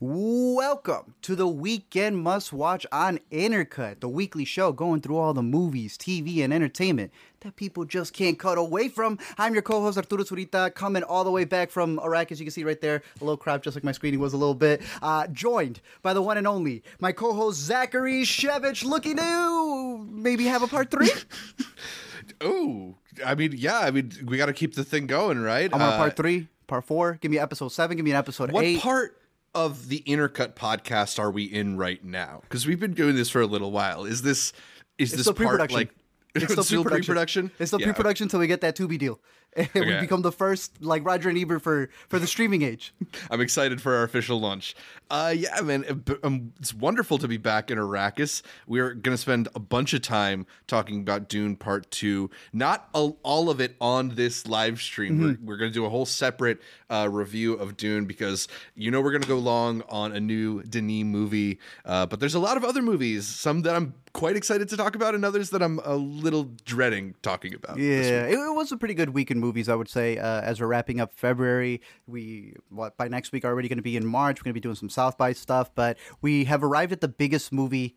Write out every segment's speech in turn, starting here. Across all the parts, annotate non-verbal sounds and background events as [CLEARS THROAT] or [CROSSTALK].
Welcome to the weekend must watch on Intercut, the weekly show going through all the movies, TV, and entertainment that people just can't cut away from. I'm your co host, Arturo Zurita, coming all the way back from Iraq, as you can see right there. A little crap, just like my screening was a little bit. Uh, joined by the one and only, my co host, Zachary Shevich, looking to maybe have a part three. [LAUGHS] oh, I mean, yeah, I mean, we got to keep the thing going, right? I'm on uh, part three, part four. Give me episode seven, give me an episode what eight. What part? Of the intercut podcast are we in right now? Because we've been doing this for a little while. Is this is it's this part like it's [LAUGHS] still, still pre-production. pre-production? It's still yeah. pre-production until we get that Tubi deal. [LAUGHS] And okay. we become the first like Roger and Ebert for for the streaming age. [LAUGHS] I'm excited for our official launch. Uh, yeah, man, um, it's wonderful to be back in Arrakis. We're gonna spend a bunch of time talking about Dune Part Two. Not all of it on this live stream. Mm-hmm. We're, we're, gonna do a whole separate uh, review of Dune because you know we're gonna go long on a new Denis movie. Uh, but there's a lot of other movies, some that I'm quite excited to talk about, and others that I'm a little dreading talking about. Yeah, it, was a pretty good week in movies, I would say. Uh, as we're wrapping up February, we what by next week already going to be in March. We're going to be doing some South by stuff, but we have arrived at the biggest movie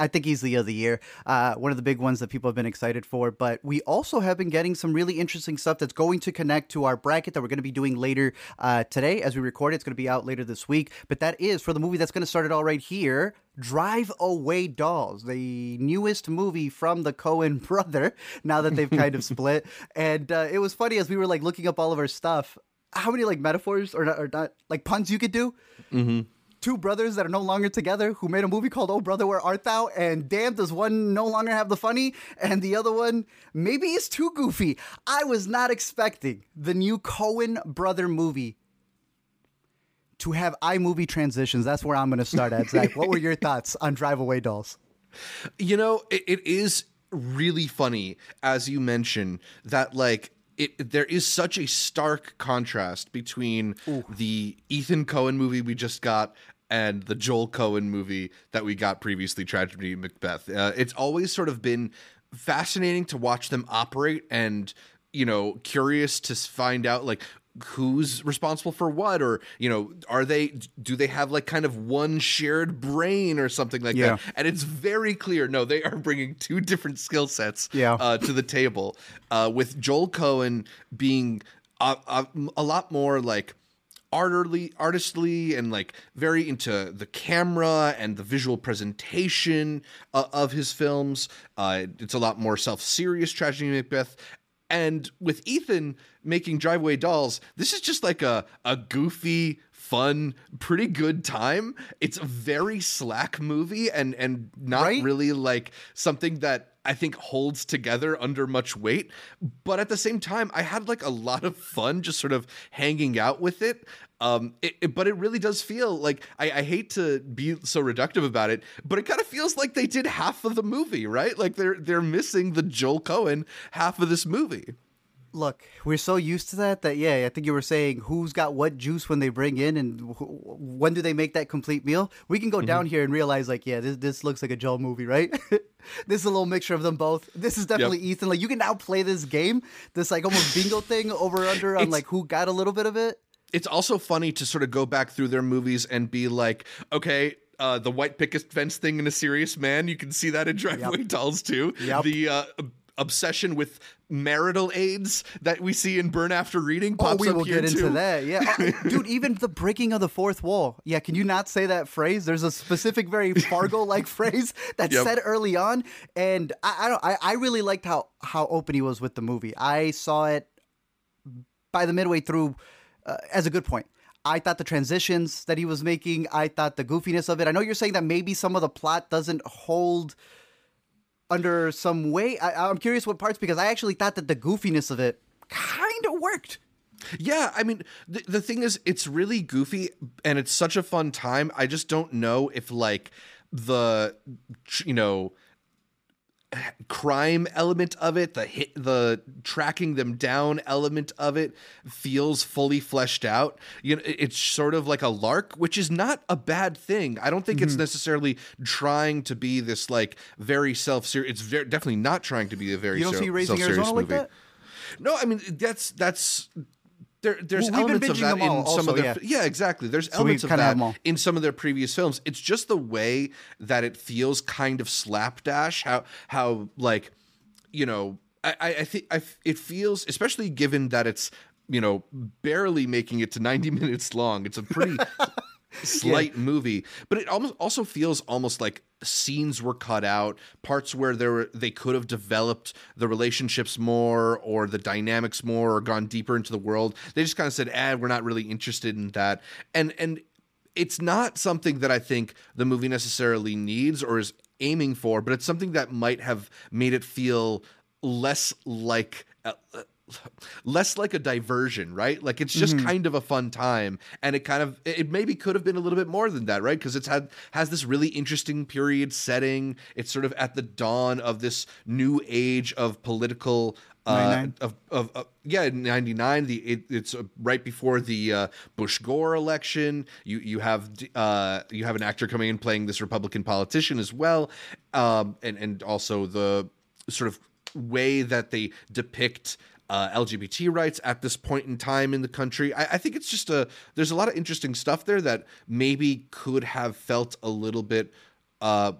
I think easily of the year. Uh, one of the big ones that people have been excited for. But we also have been getting some really interesting stuff that's going to connect to our bracket that we're going to be doing later uh, today as we record. It's going to be out later this week. But that is for the movie that's going to start it all right here. Drive Away Dolls, the newest movie from the Coen [LAUGHS] brother. Now that they've kind of [LAUGHS] split, and uh, it was funny as we were like looking up all of our stuff. How many like metaphors or not, or not like puns you could do? Mm-hmm two brothers that are no longer together who made a movie called Oh Brother Where Art Thou and damn does one no longer have the funny and the other one maybe is too goofy. I was not expecting the new Coen brother movie to have iMovie transitions. That's where I'm going to start at, Zach. what were your [LAUGHS] thoughts on Drive Away Dolls? You know, it, it is really funny as you mention that like it there is such a stark contrast between Ooh. the Ethan Coen movie we just got and the Joel Coen movie that we got previously, Tragedy Macbeth. Uh, it's always sort of been fascinating to watch them operate and you know curious to find out like who's responsible for what or you know are they do they have like kind of one shared brain or something like yeah. that and it's very clear no they are bringing two different skill sets yeah. uh, to the table uh, with joel coen being a, a, a lot more like artistly artistly and like very into the camera and the visual presentation uh, of his films uh, it's a lot more self-serious tragedy macbeth and with Ethan making Drive Away Dolls, this is just like a, a goofy, fun, pretty good time. It's a very slack movie and and not right? really like something that I think holds together under much weight. But at the same time, I had like a lot of fun just sort of hanging out with it. Um, it, it, but it really does feel like I, I, hate to be so reductive about it, but it kind of feels like they did half of the movie, right? Like they're they're missing the Joel Coen half of this movie. Look, we're so used to that that yeah, I think you were saying who's got what juice when they bring in and wh- when do they make that complete meal? We can go mm-hmm. down here and realize like yeah, this this looks like a Joel movie, right? [LAUGHS] this is a little mixture of them both. This is definitely yep. Ethan. Like you can now play this game, this like almost bingo [LAUGHS] thing over under on it's, like who got a little bit of it it's also funny to sort of go back through their movies and be like, okay, uh, the white picket fence thing in A Serious Man, you can see that in Driveway yep. Dolls too. Yep. The uh, obsession with marital aids that we see in Burn After Reading oh, pops oh, we will get too. into that. Yeah, uh, [LAUGHS] dude, even the breaking of the fourth wall. Yeah, can you not say that phrase? There's a specific, very [LAUGHS] Fargo-like phrase that's yep. said early on, and I, I don't. I, I really liked how how open he was with the movie. I saw it by the midway through uh, as a good point. I thought the transitions that he was making, I thought the goofiness of it. I know you're saying that maybe some of the plot doesn't hold under some way. I, am curious what parts because I actually thought that the goofiness of it kind of worked. Yeah, I mean, the, the thing is, it's really goofy and it's such a fun time. I just don't know if, like, the, you know, crime element of it, the hit, the tracking them down element of it feels fully fleshed out. You know, it's sort of like a lark, which is not a bad thing. I don't think mm-hmm. it's necessarily trying to be this like very self serious. It's very, definitely not trying to be a very you don't so, see Raising Arizona movie. Like that? No, I mean that's that's there, there's Well, elements of that in some of their yeah. yeah exactly. There's we elements of that in some of their previous films. It's just the way that it feels kind of slapdash how how like you know i i, I think I, it feels especially given that it's you know barely making it to 90 [LAUGHS] minutes long. It's a pretty [LAUGHS] [LAUGHS] slight movie but it almost also feels almost like scenes were cut out parts where there were they could have developed the relationships more or the dynamics more or gone deeper into the world. They just kind of said eh we're not really interested in that. And and it's not something that i think the movie necessarily needs or is aiming for but it's something that might have made it feel less like uh, [LAUGHS] less like a diversion right? Like it's just kind of a fun time and it kind of it maybe could have been a little bit more than that right? Because it's had has this really interesting period setting. It's sort of at the dawn of this new age of political uh, of, of, of yeah 99 the it, it's uh, right before the uh, Bush Gore election. You you have uh you have an actor coming in playing this Republican politician as well um and and also the sort of way that they depict uh, LGBT rights at this point in time in the country. I, I think it's just a there's a lot of interesting stuff there that maybe could have felt a little bit uh,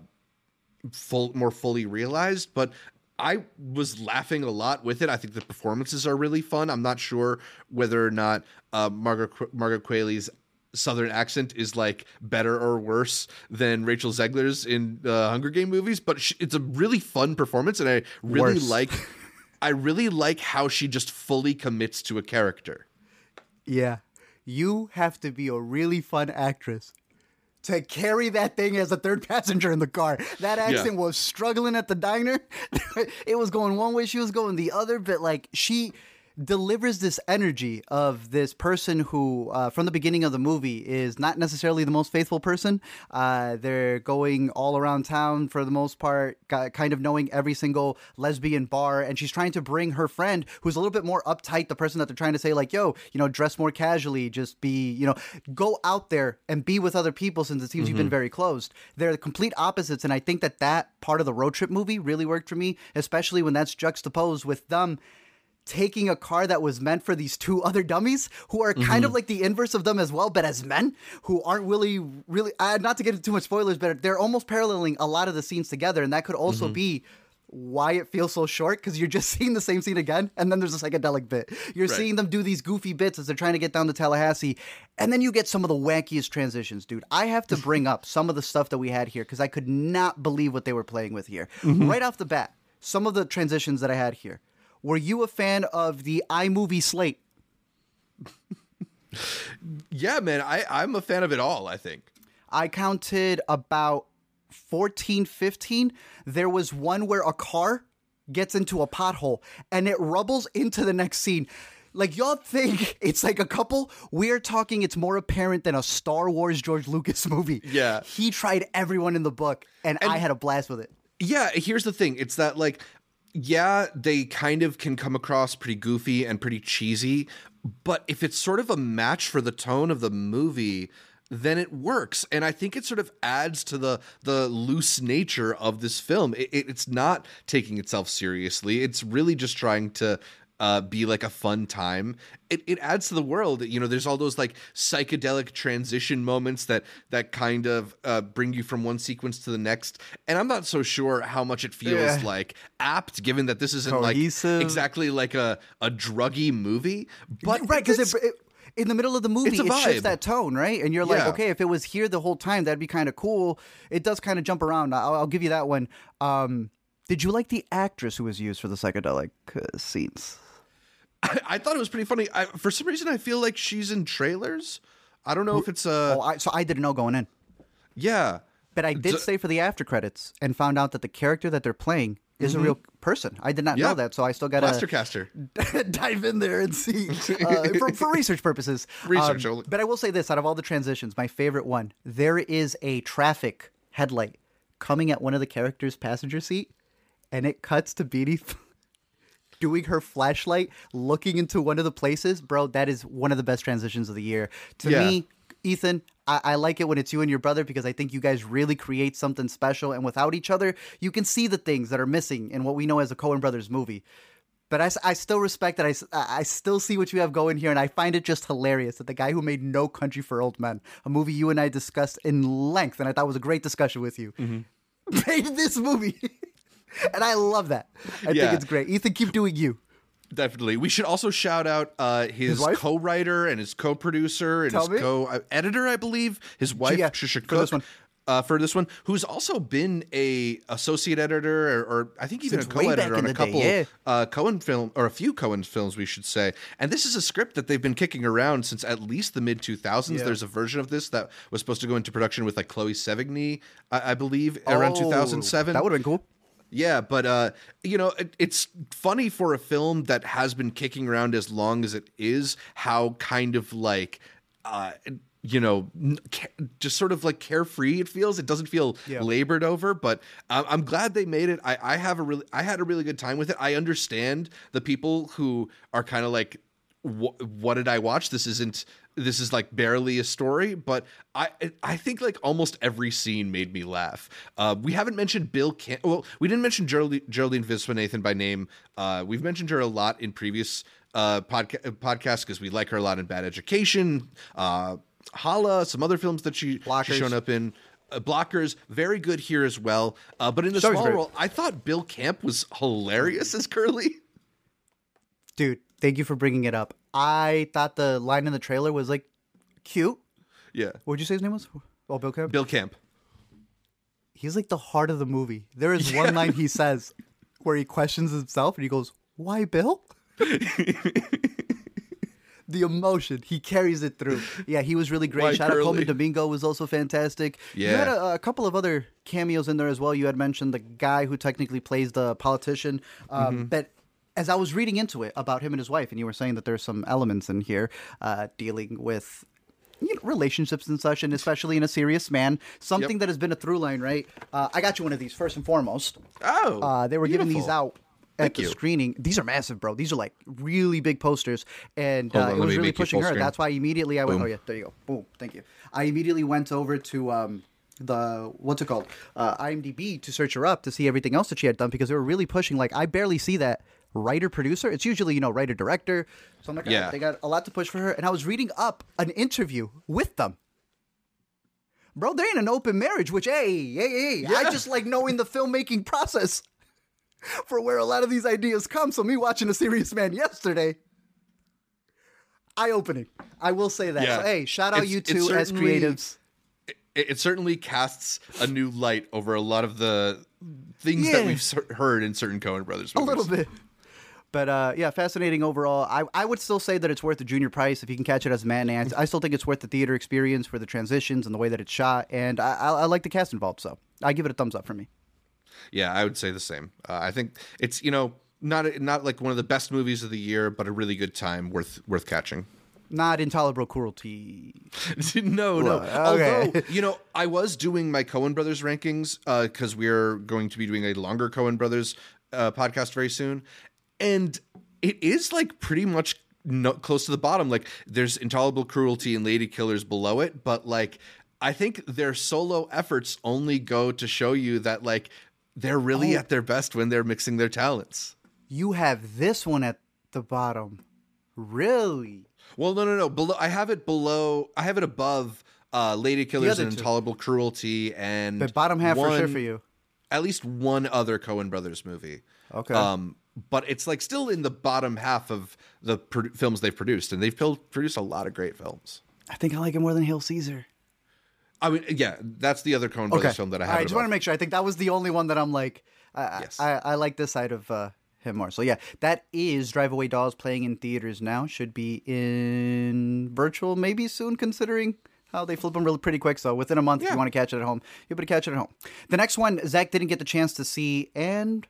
full more fully realized, but. I was laughing a lot with it. I think the performances are really fun. I'm not sure whether or not uh, Margaret Margaret Qualley's southern accent is like better or worse than Rachel Zegler's in uh, Hunger Game movies, but sh- it's a really fun performance, and I really Worse. like. [LAUGHS] I really like how she just fully commits to a character. Yeah. You have to be a really fun actress to carry that thing as a third [LAUGHS] passenger in the car. That accent was struggling at the diner. [LAUGHS] it was going one way, she was going the other, but like she delivers this energy of this person who, uh, from the beginning of the movie, is not necessarily the most faithful person. Uh, they're going all around town for the most part, kind of knowing every single lesbian bar, and she's trying to bring her friend, who's a little bit more uptight, the person that they're trying to say, like, yo, you know, dress more casually, just be, you know, go out there and be with other people since it seems you've been very closed. They're the complete opposites, and I think that that part of the road trip movie really worked for me, especially when that's juxtaposed with them taking a car that was meant for these two other dummies who are kind of mm-hmm. like the inverse of them as well, but as men who aren't really, really, uh, not to get into too much spoilers, but they're almost paralleling a lot of the scenes together. And that could also mm-hmm. be why it feels so short because you're just [LAUGHS] seeing the same scene again and then there's a psychedelic bit. You're Right. seeing them do these goofy bits as they're trying to get down to tallahassee and then you get some of the wackiest transitions dude. I have to bring up some of the stuff that we had here because i could not believe what they were playing with here. Mm-hmm. Right off the bat some of the transitions that i had here were you a fan of the iMovie slate? Yeah, man, I I'm a fan of it all. I think. I counted about 14, 15. There was one where a car gets into a pothole and it rubbles into the next scene. Like y'all think [LAUGHS] it's like a couple. We're talking it's more apparent than a Star Wars George Lucas [LAUGHS] movie. Yeah. He tried everyone in the book and, I had a blast with it. Yeah, here's the thing. It's that like yeah, they kind of can come across pretty goofy and pretty cheesy, but if it's sort of a match for the tone of the movie, then it works. And I think it sort of adds to the the loose nature of this film. It, it- it's not taking itself seriously. It's really just trying to uh, be like a fun time. It, it adds to the world. You know, there's all those like psychedelic transition moments that that kind of uh, bring you from one sequence to the next. And I'm not so sure how much it feels Yeah. like apt, given that this isn't Cohesive. like exactly like a a druggy movie. But right because it, it, in the middle of the movie it shifts that tone right and you're like Yeah. okay if it was here the whole time that'd be kind of cool it does kind of jump around I'll, I'll give you that one um did you like the actress who was used for the psychedelic uh, scenes I, I thought it was pretty funny. I, for some reason, I feel like she's in trailers. I don't know if it's uh oh I, so i didn't know going in yeah. but i did D- stay for the after credits and found out that the character that they're playing is a real person i did not Mm-hmm. Yeah. know that so i still gotta Plaster Caster. [LAUGHS] dive in there and see uh, for, for research purposes. [LAUGHS] Research Um, only. but I will say this: out of all the transitions, my favorite one, there is a traffic headlight coming at one of the characters' passenger seat, and it cuts to Beanie [LAUGHS] doing her flashlight, looking into one of the places. Bro, that is one of the best transitions of the year. To Yeah. me, Ethan, I, I like it when it's you and your brother because I think you guys really create something special. And without each other, you can see the things that are missing in what we know as a Coen Brothers movie. But I, I still respect that. I still see what you have going here, and I find it just hilarious that the guy who made No Country for Old Men, a movie you and I discussed in length, and I thought was a great discussion with you, mm-hmm. [LAUGHS] made this movie. [LAUGHS] [LAUGHS] and I love that. I Yeah. think it's great. Ethan, keep doing you. Definitely. We should also shout out uh, his, wife? co-writer and his co-producer and Tell his me. co-editor, I believe. His wife, yeah, Tricia for this one. Uh, for this one, who's also been a associate editor or, or I think even Since a co-editor on a the day, couple yeah. uh, Coen film or a few Coen films, we should say. And this is a script that they've been kicking around since at least the mid 2000s. There's a version of this that was supposed to go into production with like Chloe Sevigny, I, I believe, around Oh, 2007. That would have been cool. Yeah, but uh, you know, it, it's funny for a film that has been kicking around as long as it is, how kind of like, uh, you know, ca- just sort of like carefree it feels. It doesn't feel Yeah. labored over, but I'm, I'm glad they made it. I, I have a really, I had a really good time with it. I understand the people who are kind of like, "Wh- what did I watch? This isn't. This is like barely a story, but I I think like almost every scene made me laugh. Uh, we haven't mentioned Bill Camp. Well, we didn't mention Geraldine, Geraldine Viswanathan by name. Uh, we've mentioned her a lot in previous uh, podca- podcasts because we like her a lot in Bad Education, uh, Hala, some other films that she she's shown up in. Uh, blockers very good here as well uh, but in the small role i thought bill camp was hilarious as curly Dude, thank you for bringing it up. I thought the line in the trailer was like cute. yeah What'd you say his name was? Oh, Bill Camp. bill camp He's like the heart of the movie. There is [LAUGHS] one line he says where he questions himself and he goes, "Why, Bill?" [LAUGHS] the emotion he carries it through. Yeah, he was really great. Why, Shout out Curly? Colman Domingo was also fantastic. Yeah, you had a, a couple of other cameos in there as well. You had mentioned the guy who technically plays the politician, um, Mm-hmm. but. As I was reading into it about him and his wife, and you were saying that there's some elements in here uh, dealing with you know, relationships and such, and especially in a serious man, something Yep. that has been a through line, right? Uh, I got you one of these first and foremost. oh Uh, they were giving these beautiful. out at Thank the you. screening. These are massive, bro. These are like really big posters, and uh, on, it was really pushing her. screen. That's why immediately I went. Boom. Oh yeah, there you go. Boom. Thank you. I immediately went over to um, the what's it called uh, IMDb to search her up to see everything else that she had done because they were really pushing. Like I barely see that writer producer. It's usually you know writer director. So I'm like, Yeah. yeah. they got a lot to push for her. And I was reading up an interview with them. Bro, they're in an open marriage, which, hey, hey, hey, I just like knowing the filmmaking process [LAUGHS] for where a lot of these ideas come. So, me watching A Serious Man yesterday, eye opening. I will say that. Yeah. So, hey, shout out It's- you two as creatives. it, it certainly casts a new light over a lot of the things that we've heard in certain Coen brothers A movies. little bit. But uh, yeah, fascinating overall. I, I would still say that it's worth the junior price if you can catch it as a matinee. I- still think it's worth the theater experience for the transitions and the way that it's shot. And I, I, I like the cast involved, so I give it a thumbs up for me. Yeah, I would say the same. Uh, I think it's you know not not like one of the best movies of the year, but a really good time worth worth catching. Not intolerable cruelty. [LAUGHS] no, no. Okay. Although [LAUGHS] you know, I was doing my Coen Brothers rankings because we're going to be doing a longer Coen Brothers uh, podcast very soon, and it is like pretty much no, close to the bottom. Like there's intolerable cruelty and Lady Killers below it, but like I think their solo efforts only go to show you that like they're really Oh. at their best when they're mixing their talents. You have this one at the bottom. Really? Well, no, no, no. Below, I have it below. I have it above uh, Lady Killers and two. Intolerable Cruelty and The bottom half for sure for you. At least one other Coen Brothers movie. Okay. Um, but it's like still in the bottom half of the pro- films they've produced, and they've produced a lot of great films. I think I like it more than Hail Caesar. I mean, yeah, that's the other Coen Brothers film that I have. I just want to make sure. I think that was the only one that I'm like, I, Yes. I, I like this side of uh, him more. So yeah, that is Drive Away Dolls playing in theaters now. Should be in virtual maybe soon, considering how they flip them really pretty quick. So within a month, if you want to catch it at home, you're able to catch it at home. The next one, Zach didn't get the chance to see, and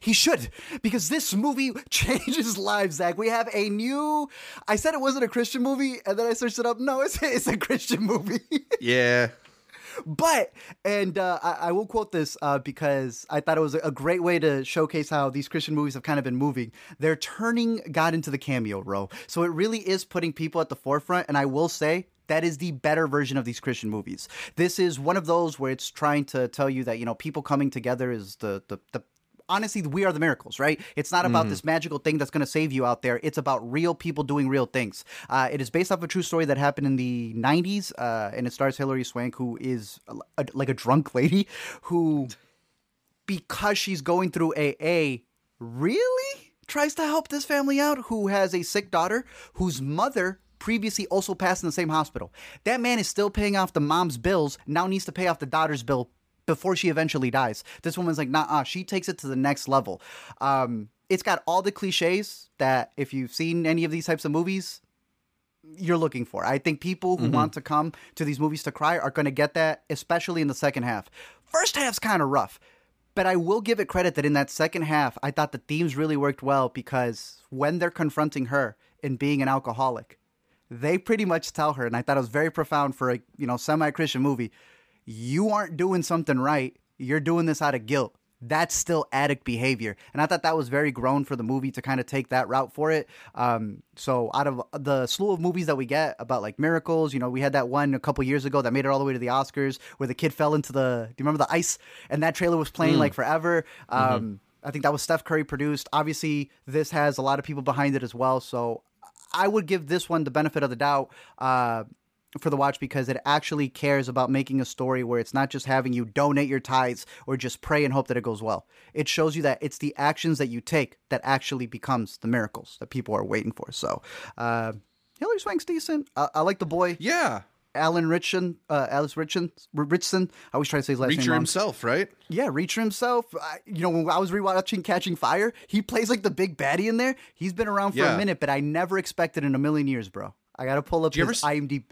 he should because this movie [LAUGHS] changes lives, Zach. We have a new. I said it wasn't a Christian movie, and then I searched it up. No, [LAUGHS] it's it's a Christian movie. [LAUGHS] Yeah, But and uh, I, I will quote this uh, because I thought it was a great way to showcase how these Christian movies have kind of been moving. They're turning God into the cameo role, so it really is putting people at the forefront. And I will say that is the better version of these Christian movies. This is one of those where it's trying to tell you that you know people coming together is the the, the honestly, we are the miracles, right? It's not about this magical thing that's going to save you out there. It's about real people doing real things. Uh, it is based off a true story that happened in the 90s, uh, and it stars Hilary Swank, who is a, a- like a drunk lady who, because she's going through AA, really tries to help this family out who has a sick daughter whose mother previously also passed in the same hospital. That man is still paying off the mom's bills, now needs to pay off the daughter's bill before she eventually dies. This woman's like, nah, she takes it to the next level. Um, it's got all the cliches that if you've seen any of these types of movies, you're looking for. I think people who want to come to these movies to cry are going to get that, especially in the second half. First half's kind of rough, but I will give it credit that in that second half, I thought the themes really worked well because when they're confronting her in being an alcoholic, they pretty much tell her, and I thought it was very profound for a you know semi-Christian movie. You aren't doing something right. You're doing this out of guilt. That's still addict behavior, and I thought that was very grown for the movie to kind of take that route for it. Um, so out of the slew of movies that we get about like miracles, you know, we had that one a couple years ago that made it all the way to the Oscars where the kid fell into the. Do you remember the ice? And that trailer was playing like forever. Um, I think that was Steph Curry produced. Obviously, this has a lot of people behind it as well. So I would give this one the benefit of the doubt uh, for the watch because it actually cares about making a story where it's not just having you donate your tithes or just pray and hope that it goes well. It shows you that it's the actions that you take that actually becomes the miracles that people are waiting for. So, uh, Hilary Swank's decent. I, I like the boy Yeah. Alan Ritchson. Uh, Alice Ritchson. Ritchson. I always try to say his last name Reacher himself, right? Yeah, Reacher himself. I, you know, when I was rewatching Catching Fire, he plays like the big baddie in there. He's been around for Yeah. a minute, but I never expected in a million years, bro. I gotta pull up you his ever IMDb.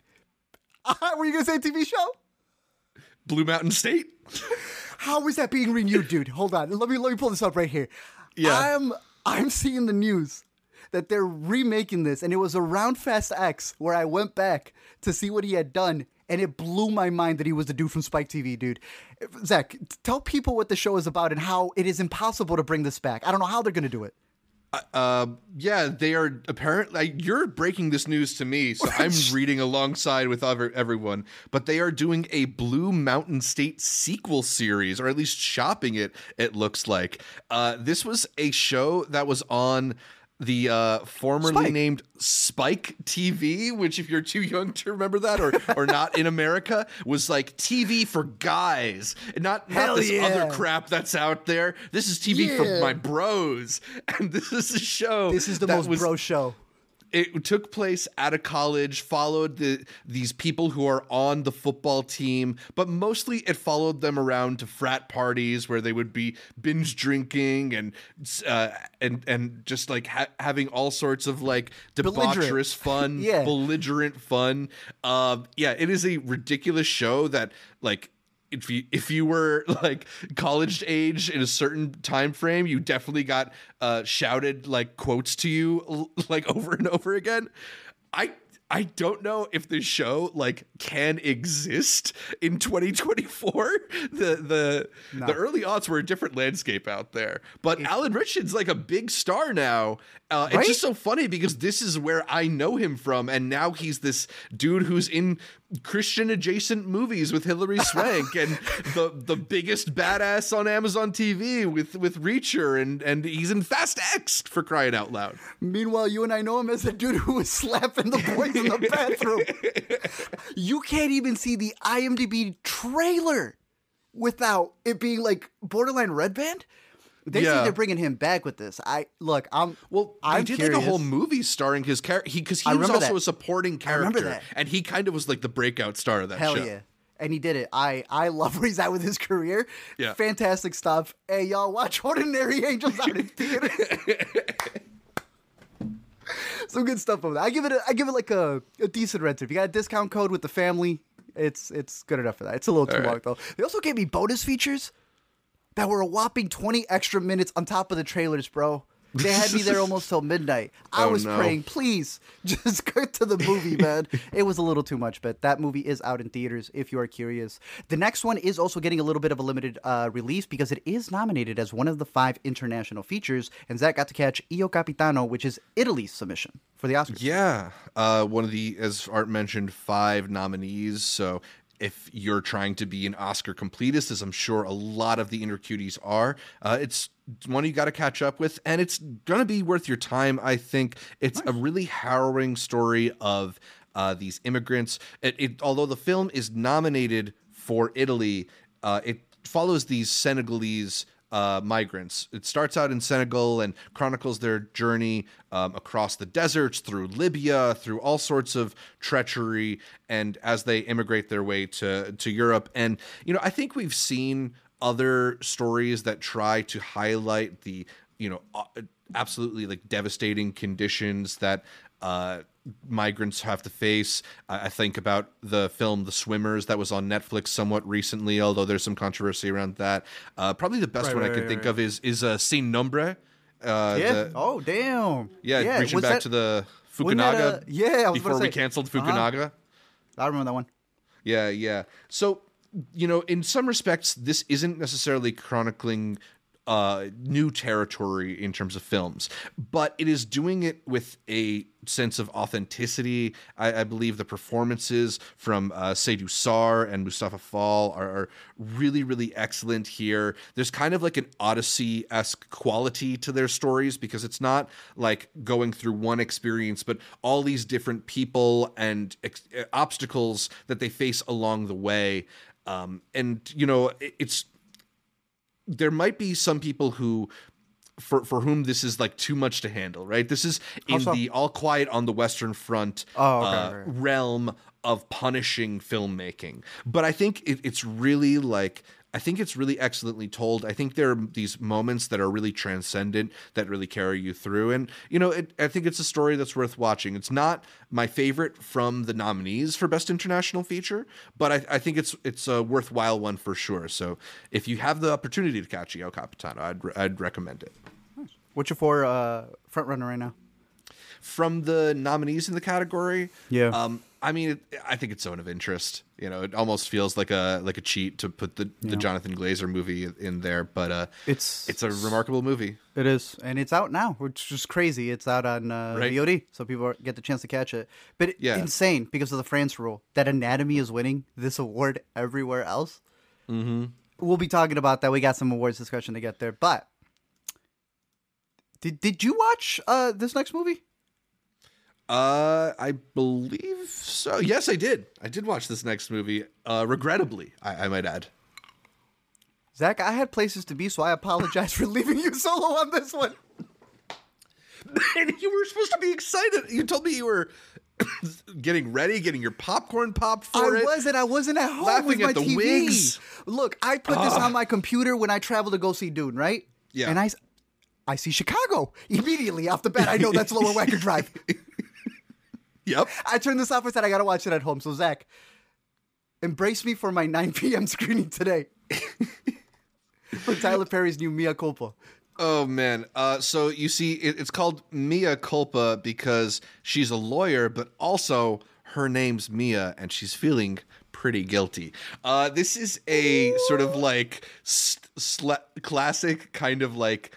[LAUGHS] Uh-huh, were you gonna say TV show? Blue Mountain State. How is that being renewed, dude? Hold on. Let me let me pull this up right here. Yeah. I'm I'm seeing the news that they're remaking this, and it was around Fast X where I went back to see what he had done, and it blew my mind that he was the dude from Spike TV, dude. Zach, tell people what the show is about and how it is impossible to bring this back. I don't know how they're gonna do it. Uh, yeah, they are apparently. You're breaking this news to me, so [LAUGHS] I'm reading alongside with other, everyone. But they are doing a Blue Mountain State sequel series, or at least shopping it. It looks like. Uh, this was a show that was on the uh, formerly Spike. named Spike TV, which, if you're too young to remember that or or not in America, was like TV for guys, not not this yeah. other crap that's out there. This is TV for my bros, and this is a show. This is the most was- bro show. It took place at a college, followed the these people who are on the football team, but mostly it followed them around to frat parties where they would be binge drinking and uh, and and just like ha- having all sorts of like Belligerent. debaucherous fun, [LAUGHS] Yeah. belligerent fun. Um, yeah, it is a ridiculous show that like if you if you were [LAUGHS] like college age in a certain time frame, you definitely got uh, shouted like quotes to you [LAUGHS] like over and over again. I I don't know if this show like can exist in 2024. [LAUGHS] The the the early aughts were a different landscape out there, but Alan Richards like a big star now. Uh, Right? It's just so funny because this is where I know him from, and now he's this dude who's in Christian adjacent movies with Hilary [LAUGHS] Swank and the the biggest badass on Amazon TV with with Reacher, and and he's in Fast X for crying out loud. Meanwhile, you and I know him as the dude who was slapping the boys in the [LAUGHS] bathroom. you can't even see the IMDb trailer without it being like borderline red band. They Yeah. say they're bringing him back with this. I look, I'm Well, they did like a whole movie starring his character. He because he I was also that. a supporting I character, and he kind of was like the breakout star of that Hell show. yeah. And he did it. I I love [LAUGHS] where he's at with his career. Yeah. Fantastic stuff. Hey y'all, watch [LAUGHS] Ordinary Angels out in theaters. [LAUGHS] Some good stuff over there. I give it a, I give it like a, a decent rent. If you got a discount code with the family, it's it's good enough for that. It's a little too right. long though. They also gave me bonus features that were a whopping 20 extra minutes on top of the trailers, bro. They had me there [LAUGHS] almost till midnight. I Oh, was no. praying, please, [LAUGHS] just get to the movie, [LAUGHS] man. it was a little too much, but that movie is out in theaters if you are curious. The next one is also getting a little bit of a limited uh, release because it is nominated as one of the five international features, and Zach got to catch Io Capitano, which is Italy's submission for the Oscars. Yeah, uh, one of the as Art mentioned, five nominees. So if you're trying to be an Oscar completist, as I'm sure a lot of the inner cuties are, uh, it's one you got to catch up with, and it's gonna be worth your time. I think it's a really harrowing story of uh, these immigrants. It, it, although the film is nominated for Italy, uh, it follows these Senegalese uh, migrants. It starts out in Senegal and chronicles their journey um, across the deserts, through Libya, through all sorts of treachery, and as they immigrate their way to to Europe. And you know, I think we've seen other stories that try to highlight the you know absolutely like devastating conditions that uh, migrants have to face. I, think about the film The Swimmers that was on Netflix somewhat recently, although there's some controversy around that. Uh, probably the best Right, one right, I could right, think of is is uh, Sin Nombre. Uh, Yeah. the- oh, damn. yeah, reaching was back that- to the Fukunaga. a- yeah, I was about before we canceled Uh-huh. Fukunaga. I remember that one. Yeah, yeah. So, you know, in some respects, this isn't necessarily chronicling uh, new territory in terms of films, but it is doing it with a sense of authenticity. I, I believe the performances from uh, Seydou Sarr and Moustapha Fall are, are really, really excellent here. There's kind of like an Odyssey esque quality to their stories because it's not like going through one experience, but all these different people and ex- obstacles that they face along the way. Um, and you know, it- it's there might be some people who for for whom this is like too much to handle, right? This is in so? the All Quiet on the Western Front Oh, okay, uh, right. realm of punishing filmmaking. But I think it, it's really like I think it's really excellently told. I think there are these moments that are really transcendent that really carry you through, and you know, it, I think it's a story that's worth watching. It's not my favorite from the nominees for Best International Feature, but I, I think it's it's a worthwhile one for sure. So if you have the opportunity to catch El Capitano, I'd I'd recommend it. What's your four uh, front runner right now? from the nominees in the category. Yeah. Um, I mean, it, I think it's zone of interest. You know, it almost feels like a like a cheat to put the, the Jonathan Glazer movie in there, but uh, It's it's a remarkable movie. It is, and it's out now, which is crazy. It's out on uh, Right. VOD, so people are- get the chance to catch it. But it- Yeah. insane because of the France rule that Anatomy is winning this award everywhere else. Mm-hmm. We'll be talking about that. We got some awards discussion to get there, but did did you watch uh, this next movie? Uh, I believe so. Yes, I did. I did watch this next movie. Uh, regrettably, I, I might add. Zach, I had places to be, so I apologize for [LAUGHS] leaving you solo on this one. And you were supposed to be excited. You told me you were [COUGHS] getting ready, getting your popcorn popped for I it. wasn't. I wasn't at home Laughing with my at the TV. wigs. Look, I put this on my computer when I travel to go see Dune, right? Yeah. And I, I see Chicago immediately off the bat. I know that's Lower Wacker Drive. [LAUGHS] Yep. I turned this off and said I gotta watch it at home. So Zach, embrace me for my [LAUGHS] 9 p.m. screening today [LAUGHS] for Tyler Perry's new Mea Culpa. Oh man. Uh, so you see, it, it's called Mea Culpa because she's a lawyer, but also her name's Mia, and she's feeling pretty guilty. Uh, this is a sort of like s- sla- classic kind of like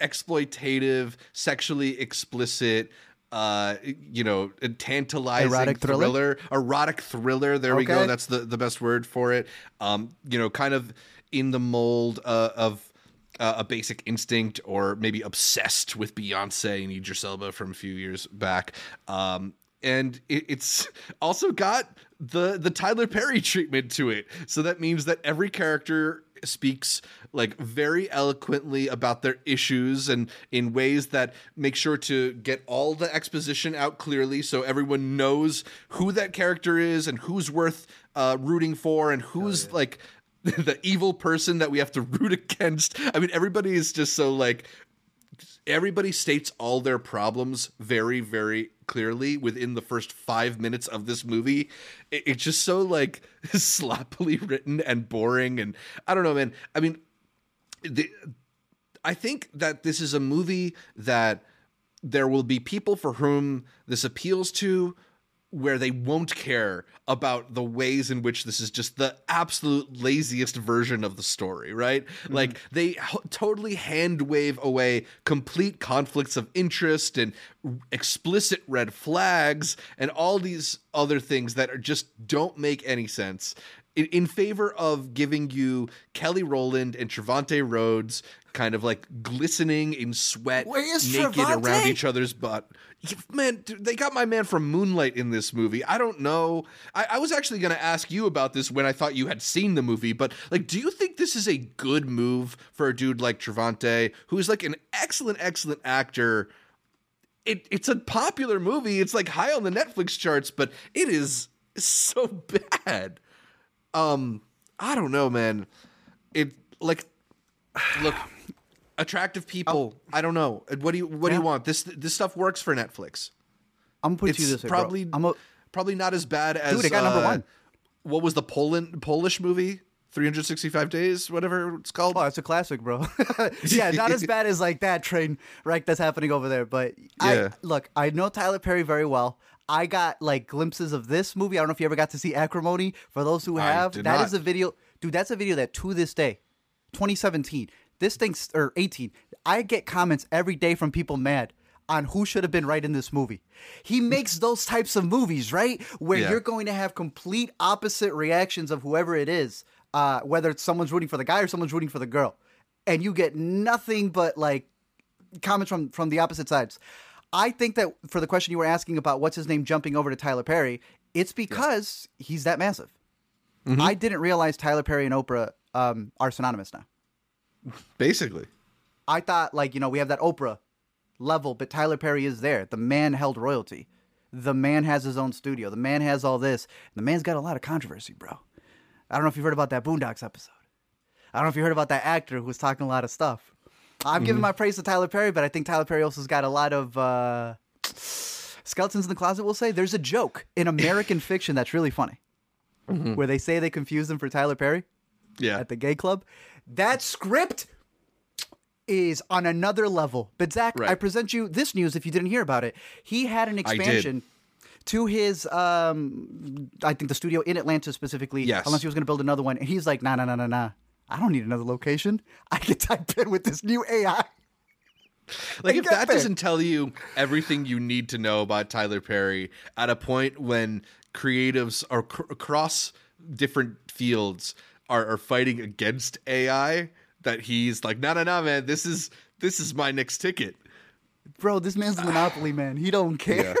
exploitative, sexually explicit. Uh, you know, tantalizing Erotic thriller? erotic thriller. There we go. That's the the best word for it. Um, you know, kind of in the mold uh, of uh, a basic instinct or maybe obsessed with Beyonce and Idris Elba from a few years back. Um, and it, it's also got the the Tyler Perry treatment to it. So that means that every character speaks like very eloquently about their issues and in ways that make sure to get all the exposition out clearly so everyone knows who that character is and who's worth uh, rooting for and who's like [LAUGHS] the evil person that we have to [LAUGHS] root against. I mean, everybody is just so like everybody states all their problems very, very clearly within the first five minutes of this movie. It- it's just so like [LAUGHS] sloppily written and boring, and I don't know, man. I mean, the, I think that this is a movie that there will be people for whom this appeals to where they won't care about the ways in which this is just the absolute laziest version of the story, right? Mm-hmm. Like they h- totally hand wave away complete conflicts of interest and explicit red flags and all these other things that are just don't make any sense in, in favor of giving you Kelly Rowland and Trevante Rhodes kind of like glistening in sweat, naked around each other's butt. Man, dude, they got my man from Moonlight in this movie. I don't know. I, I was actually going to ask you about this when I thought you had seen the movie, but like, do you think this is a good move for a dude like Trevante, who is like an excellent, excellent actor? It, it's a popular movie. It's like high on the Netflix charts, but it is so [LAUGHS] bad. Um, I don't know, man. It like look attractive people. I don't know. What do you what do you want? This this stuff works for Netflix. I'm gonna put It's you this way, bro. probably I'm a, probably not as bad as Dude, it got number uh, one. What was the Poland Polish movie? 365 days, whatever it's called. Oh, it's a classic, bro. [LAUGHS] yeah, not as [LAUGHS] bad as like that train wreck that's happening over there. But Yeah. I look, I know Tyler Perry very well. I got like glimpses of this movie. I don't know if you ever got to see Acrimony. For those who have, that is not. a video, dude. That's a video that to this day, 2017, this thing's or 18. I get comments every day from people mad on who should have been right in this movie. He [LAUGHS] makes those types of movies, right? Where Yeah. you're going to have complete opposite reactions of whoever it is, uh, whether it's someone's rooting for the guy or someone's rooting for the girl, and you get nothing but like comments from from the opposite sides. I think that for the question you were asking about what's his name jumping over to Tyler Perry, it's because he's that massive. I didn't realize Tyler Perry and Oprah um, are synonymous now. Basically. I thought like you know we have that Oprah level, but Tyler Perry is there. The man held royalty. The man has his own studio. The man has all this. The man's got a lot of controversy, bro. I don't know if you've heard about that Boondocks episode. I don't know if you heard about that actor who was talking a lot of stuff. I'm giving my praise to Tyler Perry, but I think Tyler Perry also's got a lot of uh, skeletons in the closet. We'll say there's a joke in American [LAUGHS] fiction that's really funny, where they say they confuse him for Tyler Perry Yeah. at the gay club. That script is on another level. But Zach, I present you this news if you didn't hear about it. He had an expansion to his um I think the studio in Atlanta specifically. Yes. Unless he was gonna build another one. And he's like, nah, nah, nah, nah, nah. I don't need another location. I can type in with this new AI. Like if that there. doesn't tell you everything you need to know about Tyler Perry at a point when creatives are cr- across different fields are, are fighting against AI, that he's like, no, no, no, man, this is this is my next ticket. Bro, this man's a monopoly man. He don't [SIGHS] care.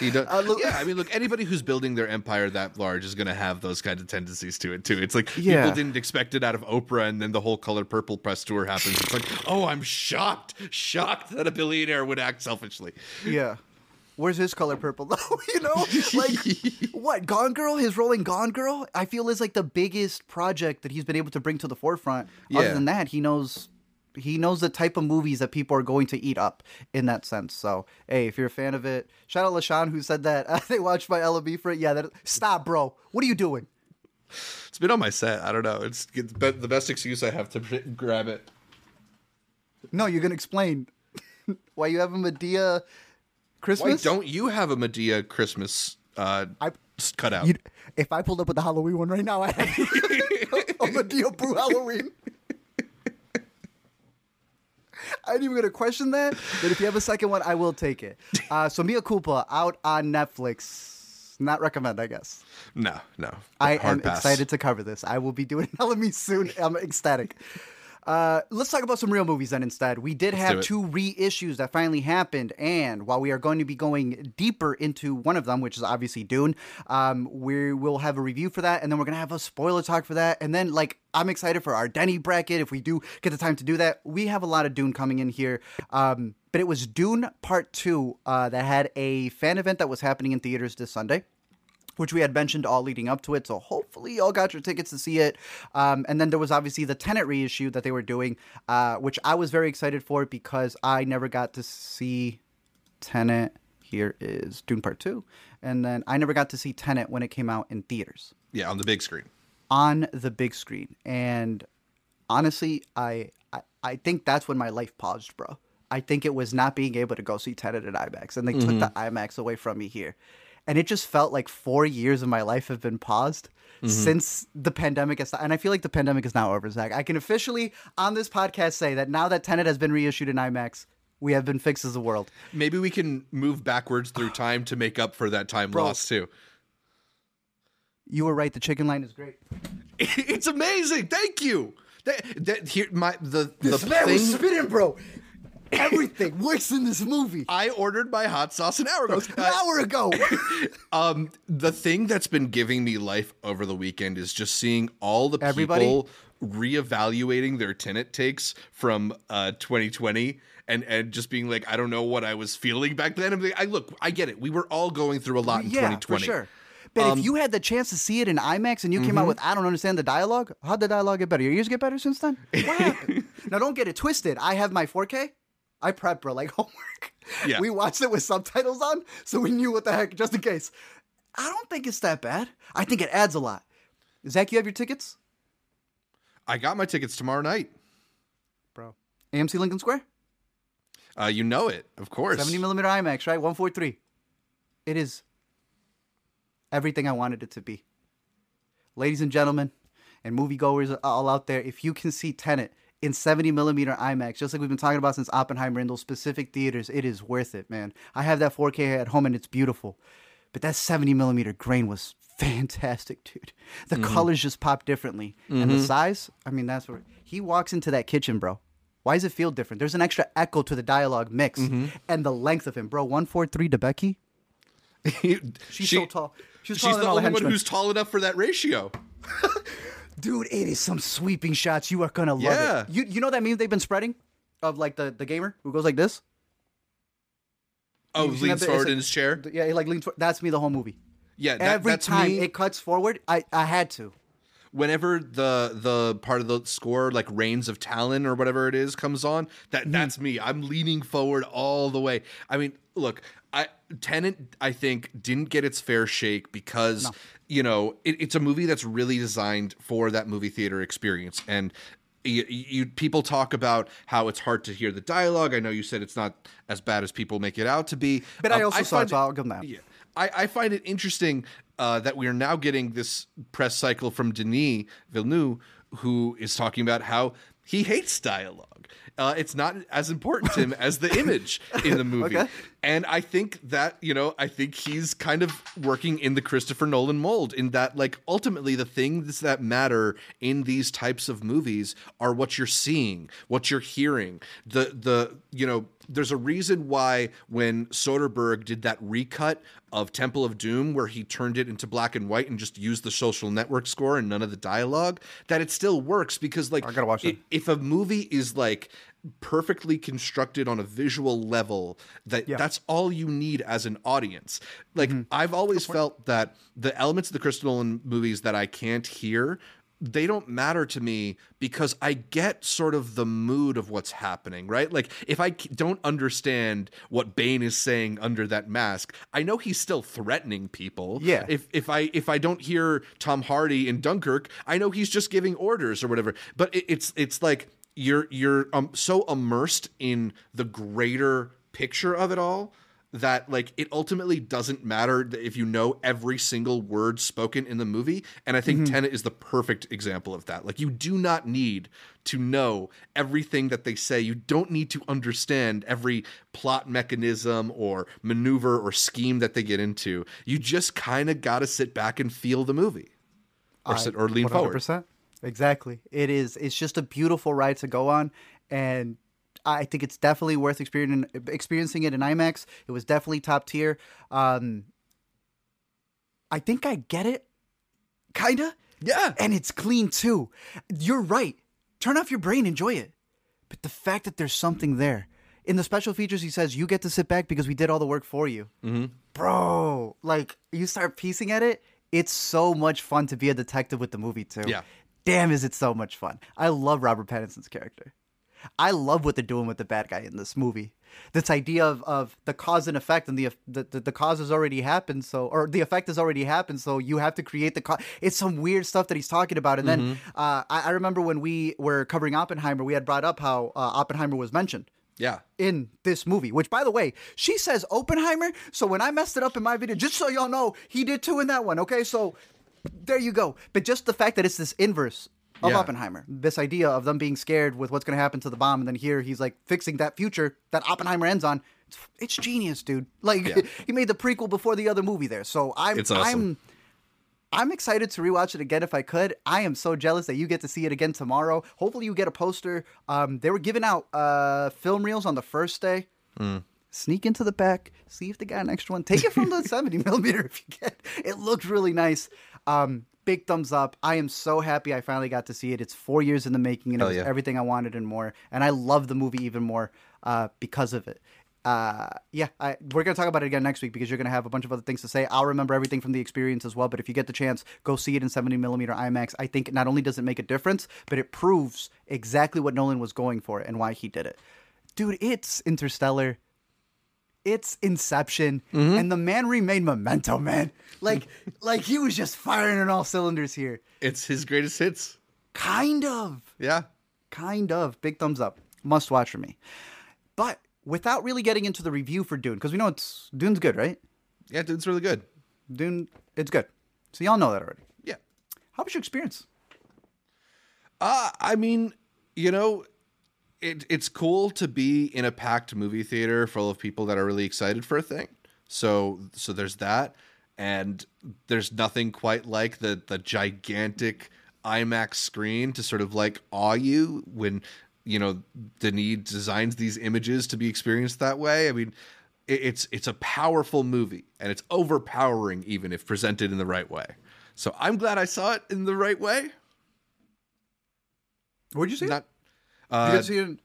He don't, [LAUGHS] Uh, look- yeah, I mean, look, anybody who's building their empire that large is going to have those kind of tendencies to it too. It's like Yeah. people didn't expect it out of Oprah, and then the whole Color Purple press tour happens. It's like, oh, I'm shocked, shocked that a billionaire would act selfishly. Yeah. Where's his color purple [LAUGHS] though? you know, like [LAUGHS] what Gone Girl, his rolling Gone Girl. I feel is like the biggest project that he's been able to bring to the forefront. Other than that, he knows he knows the type of movies that people are going to eat up in that sense. So, hey, if you're a fan of it, shout out LaShawn who said that uh, [LAUGHS] they watched my LB for it. Yeah, that stop, bro. What are you doing? It's been on my set. I don't know. It's, the best excuse I have to [LAUGHS] grab it. No, you're gonna explain [LAUGHS] why you have a Madea Christmas. Why don't you have a Madea Christmas uh, I- cutout? If I pulled up with the Halloween one right now, I have a Madea Boo Halloween. [LAUGHS] I ain't even gonna question that, but if you have a second one, I will take it. [LAUGHS] Uh, so Mea Culpa out on Netflix. Not recommend, I guess. no, no. I Hard am pass. excited to cover this. I will be doing [LAUGHS] it LME soon. I'm ecstatic. Uh, let's talk about some real movies then instead. We did do have two reissues that finally happened, and while we are going to be going deeper into one of them, which is obviously Dune, um, we will have a review for that, and then we're gonna have a spoiler talk for that, and then like I'm excited for our Denny bracket if we do get the time to do that. We have a lot of Dune coming in here, um, but it was Dune Part Two uh, that had a fan event that was happening in theaters this Sunday which we had mentioned all leading up to it. So hopefully y'all got your tickets to see it. Um, and then there was obviously the Tenet reissue that they were doing, uh, which I was very excited for because I never got to see Tenet. Here is Dune Part 2. And then I never got to see Tenet when it came out in theaters Yeah, on the big screen. on the big screen. And honestly, I, I I think that's when my life paused, bro. I think it was not being able to go see Tenet at IMAX, and they took the IMAX away from me here. And it just felt like four years of my life have been paused mm-hmm. since the pandemic has and I feel like the pandemic is now over, Zach. I can officially on this podcast say that now that Tenet has been reissued in IMAX, we have been fixed as a world. Maybe we can move backwards through [SIGHS] time to make up for that time lost too. You were right. The chicken line is great. [LAUGHS] It's amazing. Thank you. That, that here my the the man thing was spitting, bro. Everything works in this movie. I ordered my hot sauce an hour ago. An hour ago. [LAUGHS] Um, the thing that's been giving me life over the weekend is just seeing all the Everybody? people reevaluating their Tenet takes from uh 2020 and and just being like, I don't know what I was feeling back then. I'm like, I look, I get it. We were all going through a lot in yeah, 2020. for sure. But Um, if you had the chance to see it in IMAX and you came out with I don't understand the dialogue, how'd the dialogue get better? Your ears get better since then? What happened? [LAUGHS] now don't get it twisted. I have my 4K. I prep, bro, like [LAUGHS] homework. Yeah. We watched it with subtitles on, so we knew what the heck, just in case. I don't think it's that bad. I think it adds a lot. Zach, you have your tickets? I got my tickets tomorrow night. Bro. AMC Lincoln Square? Uh, you know it, of course. 70 millimeter IMAX, right? 143. It is everything I wanted it to be. Ladies and gentlemen, and moviegoers all out there, if you can see Tenet in 70 millimeter IMAX, just like we've been talking about since Oppenheimer in those specific theaters, it is worth it, man. I have that 4K at home and it's beautiful. But that 70 millimeter grain was [LAUGHS] fantastic, dude. The mm-hmm. colors just pop differently. And the mm-hmm. size, I mean, that's what he walks into that kitchen, bro. Why does it feel different? There's an extra echo to the dialogue mix mm-hmm. and the length of him, bro. 143 Debicki. [LAUGHS] She's She- so tall. She's, She's the than all the only one who's tall enough for that ratio. [LAUGHS] Dude, it is some sweeping shots. You are gonna love Yeah. it. You you know that meme they've been spreading of like the, the gamer who goes like this? Oh, You've leans forward in his chair. Yeah, he like leans. for- That's me the whole movie. Yeah, that, Every time me. it cuts forward, I I had to. whenever the the part of the score like Reigns of Talon or whatever it is comes on, that Mm-hmm. that's me. I'm leaning forward all the way. I mean, look, I Tenet I think didn't get its fair shake because you know it, it's a movie that's really designed for that movie theater experience and. You, you people talk about how it's hard to hear the dialogue. I know you said it's not as bad as people make it out to be, But I Um, also saw find it, I'll give that. yeah. I, I find it interesting uh, that we are now getting this press cycle from Denis Villeneuve, who is talking about how he hates dialogue. Uh, it's not as important to him as the [LAUGHS] image in the movie. Okay. And I think that, you know, I think he's kind of working in the Christopher Nolan mold in that, like, ultimately the things that matter in these types of movies are what you're seeing, what you're hearing. The, the, you know, there's a reason why when Soderbergh did that recut of Temple of Doom, where he turned it into black and white and just used the social network score and none of the dialogue, that it still works because, like, I gotta watch it. if a movie is like perfectly constructed on a visual level that that's all you need as an audience like Mm-hmm. i've always felt that the elements of the Christopher Nolan movies that i can't hear they don't matter to me because i get sort of the mood of what's happening right like if I don't understand what bane is saying under that mask i know he's still threatening people Yeah. if if I if I don't hear Tom Hardy in Dunkirk, I know he's just giving orders or whatever. But it, it's it's like you're you're um so immersed in the greater picture of it all that like it ultimately doesn't matter if you know every single word spoken in the movie and i think tenet is the perfect example of that. Like you do not need to know everything that they say. You don't need to understand every plot mechanism or maneuver or scheme that they get into. You just kind of got to sit back and feel the movie or sit or lean forward. 100%. Exactly. It is. It's just a beautiful ride to go on, and I think it's definitely worth experiencing experiencing it in IMAX. It was definitely top tier. Um, I think I get it, kinda. yeah and it's clean too. You're right. Turn off your brain, enjoy it. But the fact that there's something there. In the special features, he says, You get to sit back because we did all the work for you. Mm-hmm. Bro, like, you start piecing at it, it's so much fun to be a detective with the movie, too. Yeah. Damn, is it so much fun. I love Robert Pattinson's character. I love what they're doing with the bad guy in this movie. This idea of, of the cause and effect, and the, the the the cause has already happened, so or the effect has already happened, so you have to create the cause. It's some weird stuff that he's talking about. And then uh, I, I remember when we were covering Oppenheimer, we had brought up how uh, Oppenheimer was mentioned Yeah. in this movie, which by the way, she says Oppenheimer. So when I messed it up in my video, just so y'all know, he did too in that one. Okay, so there you go. But just the fact that it's this inverse of Yeah. Oppenheimer, this idea of them being scared with what's going to happen to the bomb, and then here he's like fixing that future that Oppenheimer ends on. It's, it's genius, dude. Like Yeah. [LAUGHS] he made the prequel before the other movie there. So I'm awesome. I'm I'm excited to rewatch it again if I could. I am so jealous that you get to see it again tomorrow. Hopefully, you get a poster. Um, they were giving out uh, film reels on the first day. Sneak into the back, see if they got an extra one. Take it from the [LAUGHS] 70 millimeter if you get. It looked really nice. Um, big thumbs up. I am so happy I finally got to see it. It's four years in the making, and it was yeah. everything I wanted and more. And I love the movie even more uh, because of it. Uh, yeah, I, we're gonna talk about it again next week because you're gonna have a bunch of other things to say. I'll remember everything from the experience as well. But if you get the chance, go see it in 70 millimeter IMAX. I think not only does it make a difference, but it proves exactly what Nolan was going for and why he did it. Dude, it's Interstellar. It's Inception, and the man remade Memento, man. Like, [LAUGHS] like he was just firing on all cylinders here. It's his greatest hits. Kind of. Yeah. Kind of. Big thumbs up. Must watch for me. But without really getting into the review for Dune, because we know it's Dune's good, right? Yeah, Dune's really good. Dune, it's good. So y'all know that already. Yeah. How was your experience? Uh, I mean, you know, it, it's cool to be in a packed movie theater full of people that are really excited for a thing. So, so there's that, and there's nothing quite like the the gigantic IMAX screen to sort of like awe you when you know Denis designs these images to be experienced that way. I mean, it, it's it's a powerful movie, and it's overpowering even if presented in the right way. So I'm glad I saw it in the right way. Where'd you see Not it? Uh, to see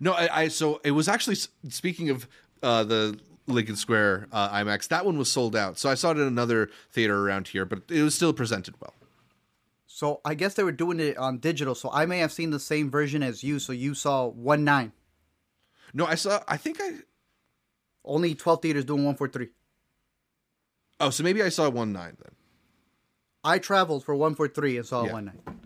No, I, I so it was actually speaking of uh, the Lincoln Square uh, IMAX. That one was sold out, so I saw it in another theater around here, but it was still presented well. So I guess they were doing it on digital. So I may have seen the same version as you. So you saw one nine. No, I saw. I think I. Only twelve theaters doing one four three. Oh, so maybe I saw one nine then. I traveled for one four three and saw Yeah. one nine.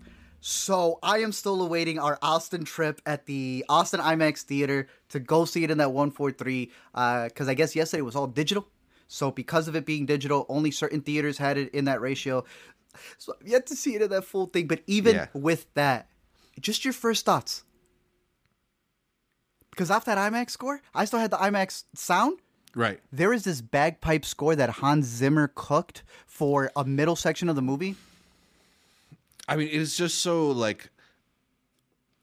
So I am still awaiting our Austin trip at the Austin IMAX theater to go see it in that one four three. Uh, because I guess yesterday was all digital. So because of it being digital, only certain theaters had it in that ratio. So I've yet to see it in that full thing. But even Yeah. with that, just your first thoughts. Because off that IMAX score, I still had the IMAX sound. Right. There is this bagpipe score that Hans Zimmer cooked for a middle section of the movie. I mean, it is just so like.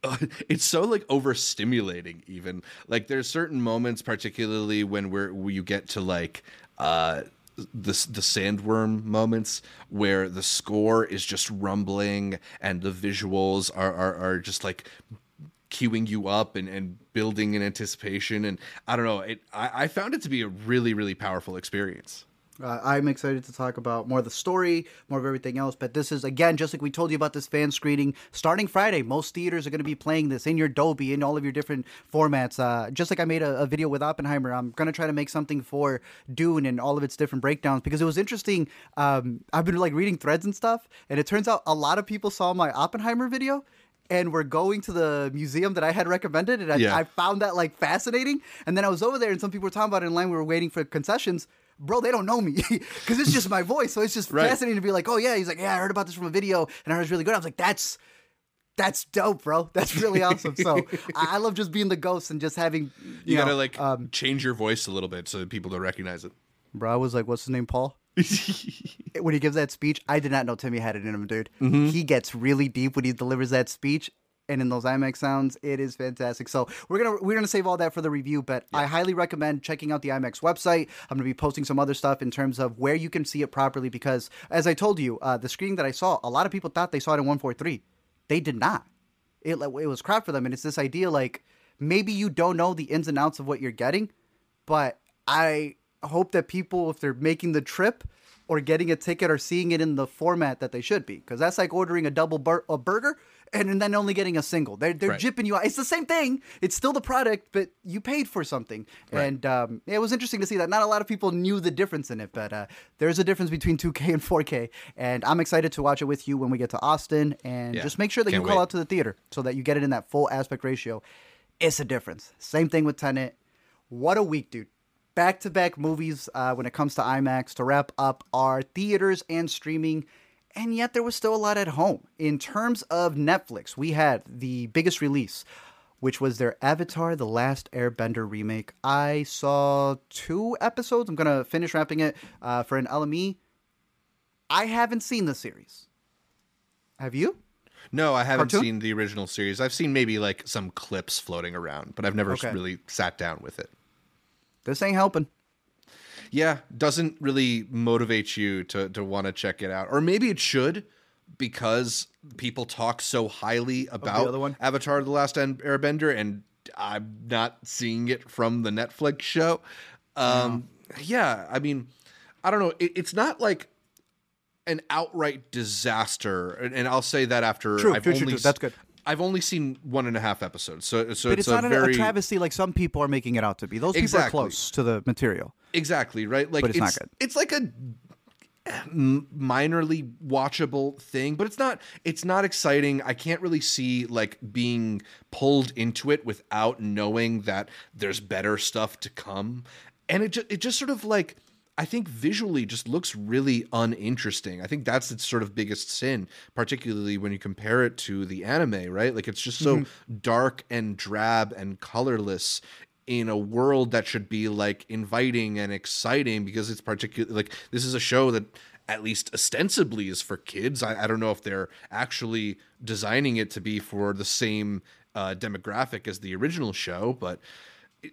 [LAUGHS] it's so like overstimulating even like there's certain moments particularly when we're when you get to like uh the the sandworm moments where the score is just rumbling and the visuals are are, are just like queuing you up and, and building in anticipation and i don't know it I, I found it to be a really really powerful experience Uh, I'm excited to talk about more of the story, more of everything else. But this is, again, just like we told you about this fan screening, starting Friday. Most theaters are going to be playing this in your Dolby, in all of your different formats. Uh, just like I made a, a video with Oppenheimer, I'm going to try to make something for Dune and all of its different breakdowns because it was interesting. Um, I've been like reading threads and stuff, and it turns out a lot of people saw my Oppenheimer video. And we're going to the museum that I had recommended, and I, Yeah. I found that like fascinating. And then I was over there, and some people were talking about it in line. We were waiting for concessions. Bro, they don't know me [LAUGHS] because it's just my voice. So it's just Right. fascinating to be like, oh yeah, he's like, yeah, I heard about this from a video, and I heard it's really good. I was like, that's that's dope, bro. [LAUGHS] That's really awesome. So I love just being the ghost and just having you, you, know, gotta like um, change your voice a little bit so that people don't recognize it bro. I was like, what's his name, Paul? [LAUGHS] when he gives that speech, I did not know Timmy had it in him, dude. He gets really deep when he delivers that speech. And in those IMAX sounds, it is fantastic. So we're gonna we're gonna save all that for the review, but I highly recommend checking out the IMAX website. I'm gonna be posting some other stuff in terms of where you can see it properly because, as I told you, uh, the screening that I saw, a lot of people thought they saw it in 143. They did not. It it was crap for them, and it's this idea like maybe you don't know the ins and outs of what you're getting, but I hope that people, if they're making the trip or getting a ticket, or seeing it in the format that they should be. Because that's like ordering a double bur- a burger and then only getting a single. They're they're Right. jipping you out. It's the same thing. It's still the product, but you paid for something. Right. And um, it was interesting to see that. Not a lot of people knew the difference in it, but uh, there's a difference between 2K and 4K. And I'm excited to watch it with you when we get to Austin. And Yeah. just make sure that Can't you call wait. out to the theater so that you get it in that full aspect ratio. it's a difference. Same thing with Tenet. What a week, dude. Back to back movies uh, when it comes to IMAX to wrap up our theaters and streaming. And yet there was still a lot at home. In terms of Netflix, we had the biggest release, which was their Avatar The Last Airbender remake. I saw two episodes. I'm going to finish wrapping it uh, for an LME. I haven't seen the series. Have you? No, I haven't Cartoon? seen the original series. I've seen maybe like some clips floating around, but I've never Okay. really sat down with it. This ain't helping. Yeah, doesn't really motivate you to to want to check it out. Or maybe it should because people talk so highly about other one? Avatar the Last Airbender and I'm not seeing it from the Netflix show. Um yeah, I mean, I don't know. It, it's not like an outright disaster, and, and I'll say that after True, I've true, only true. That's good. I've only seen one and a half episodes, so so But it's, it's, not a, very a travesty like some people are making it out to be. Those people are close to the material. exactly right. Like But it's not good. It's like a minorly watchable thing, but it's not. It's not exciting. I can't really see like being pulled into it without knowing that there's better stuff to come, and it just it just sort of like. I think visually just looks really uninteresting. I think that's its sort of biggest sin, particularly when you compare it to the anime, right? Like it's just so Mm-hmm. dark and drab and colorless in a world that should be like inviting and exciting because it's particularly like this is a show that at least ostensibly is for kids. I, I don't know if they're actually designing it to be for the same uh, demographic as the original show, but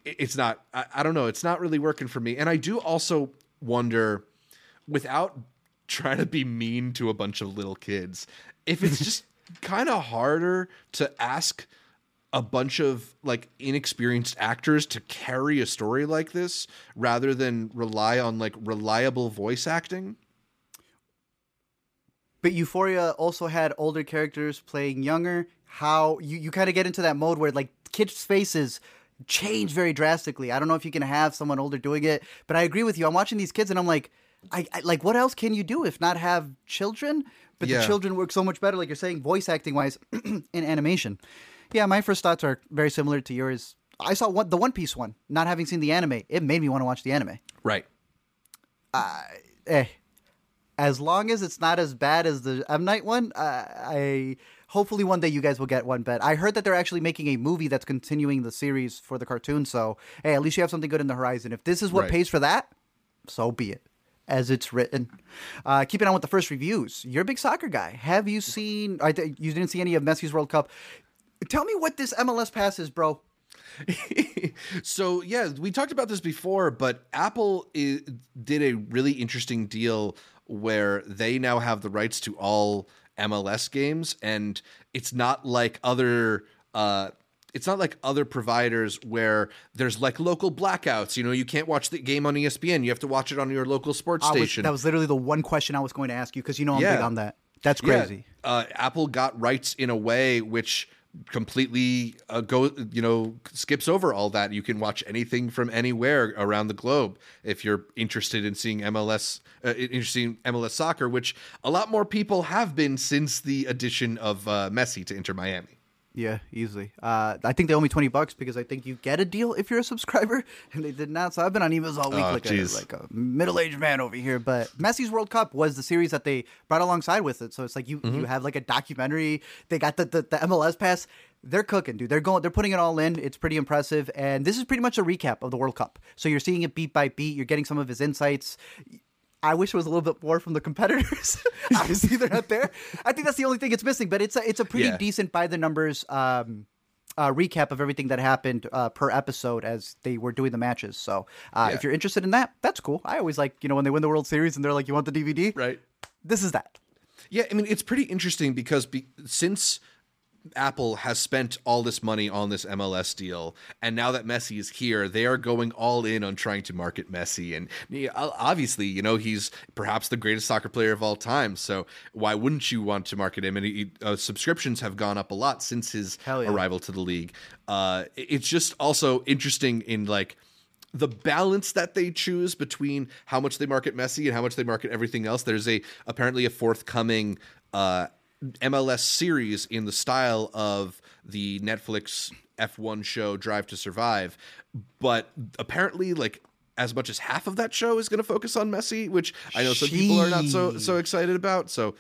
it's not. I, I don't know. It's not really working for me. And I do also wonder, without trying to be mean to a bunch of little kids, if it's just [LAUGHS] kind of harder to ask a bunch of like inexperienced actors to carry a story like this rather than rely on like reliable voice acting. But Euphoria also had older characters playing younger. How you, you kind of get into that mode where like kids' faces change very drastically. I don't know if you can have someone older doing it, but I agree with you. I'm watching these kids and I'm like, I, I like what else can you do if not have children? But Yeah. the children work so much better, like you're saying, voice acting wise, [CLEARS THROAT] in animation. Yeah, my first thoughts are very similar to yours. I saw one, the One Piece one, not having seen the anime. It made me want to watch the anime. Right. eh, as long as it's not as bad as the M Night one, uh, I hopefully one day you guys will get one. But I heard that they're actually making a movie that's continuing the series for the cartoon. So hey, at least you have something good in the horizon. If this is what Right. pays for that, so be it. As it's written. Uh, keeping on with the first reviews, you're a big soccer guy. Have you seen? I, th- you didn't see any of Messi's World Cup. Tell me what this MLS pass is, bro. [LAUGHS] so yeah, we talked about this before, but Apple i did a really interesting deal where they now have the rights to all MLS games, and it's not like other. Uh, it's not like other providers where there's like local blackouts. You know, you can't watch the game on ESPN. You have to watch it on your local sports I was- station. that was literally the one question I was going to ask you because you know I'm Yeah. big on that. That's Yeah, crazy. uh, Apple got rights in a way which completely uh, go you know skips over all that. You can watch anything from anywhere around the globe if you're interested in seeing MLS, uh, MLS soccer, which a lot more people have been since the addition of uh, Messi to Inter Miami. Yeah, easily. Uh, I think they owe me twenty bucks because I think you get a deal if you're a subscriber, [LAUGHS] and they did not. So I've been on emails all week Oh, like, a, like a middle-aged man over here. But Messi's World Cup was the series that they brought alongside with it. So it's like you Mm-hmm. you have like a documentary. They got the, the the MLS pass. They're cooking, dude. They're going. They're putting it all in. It's pretty impressive. And this is pretty much a recap of the World Cup. So you're seeing it beat by beat. You're getting some of his insights. I wish it was a little bit more from the competitors. [LAUGHS] Obviously, they're not there. I think that's the only thing it's missing. But it's a it's a pretty Yeah. decent by the numbers um, uh, recap of everything that happened uh, per episode as they were doing the matches. So uh, Yeah. if you're interested in that, that's cool. I always like you know when they win the World Series and they're like, "You want the DVD?" Right. This is that. Yeah, I mean it's pretty interesting because be, since Apple has spent all this money on this MLS deal, and now that Messi is here, they are going all in on trying to market Messi. And obviously, you know, he's perhaps the greatest soccer player of all time. So why wouldn't you want to market him? And he, uh, subscriptions have gone up a lot since his yeah. arrival to the league. Uh, it's just also interesting in like the balance that they choose between how much they market Messi and how much they market everything else. There's a apparently a forthcoming uh, MLS series in the style of the Netflix F1 show Drive to Survive, but apparently like as much as half of that show is going to focus on Messi, which I know some people are not so so excited about. So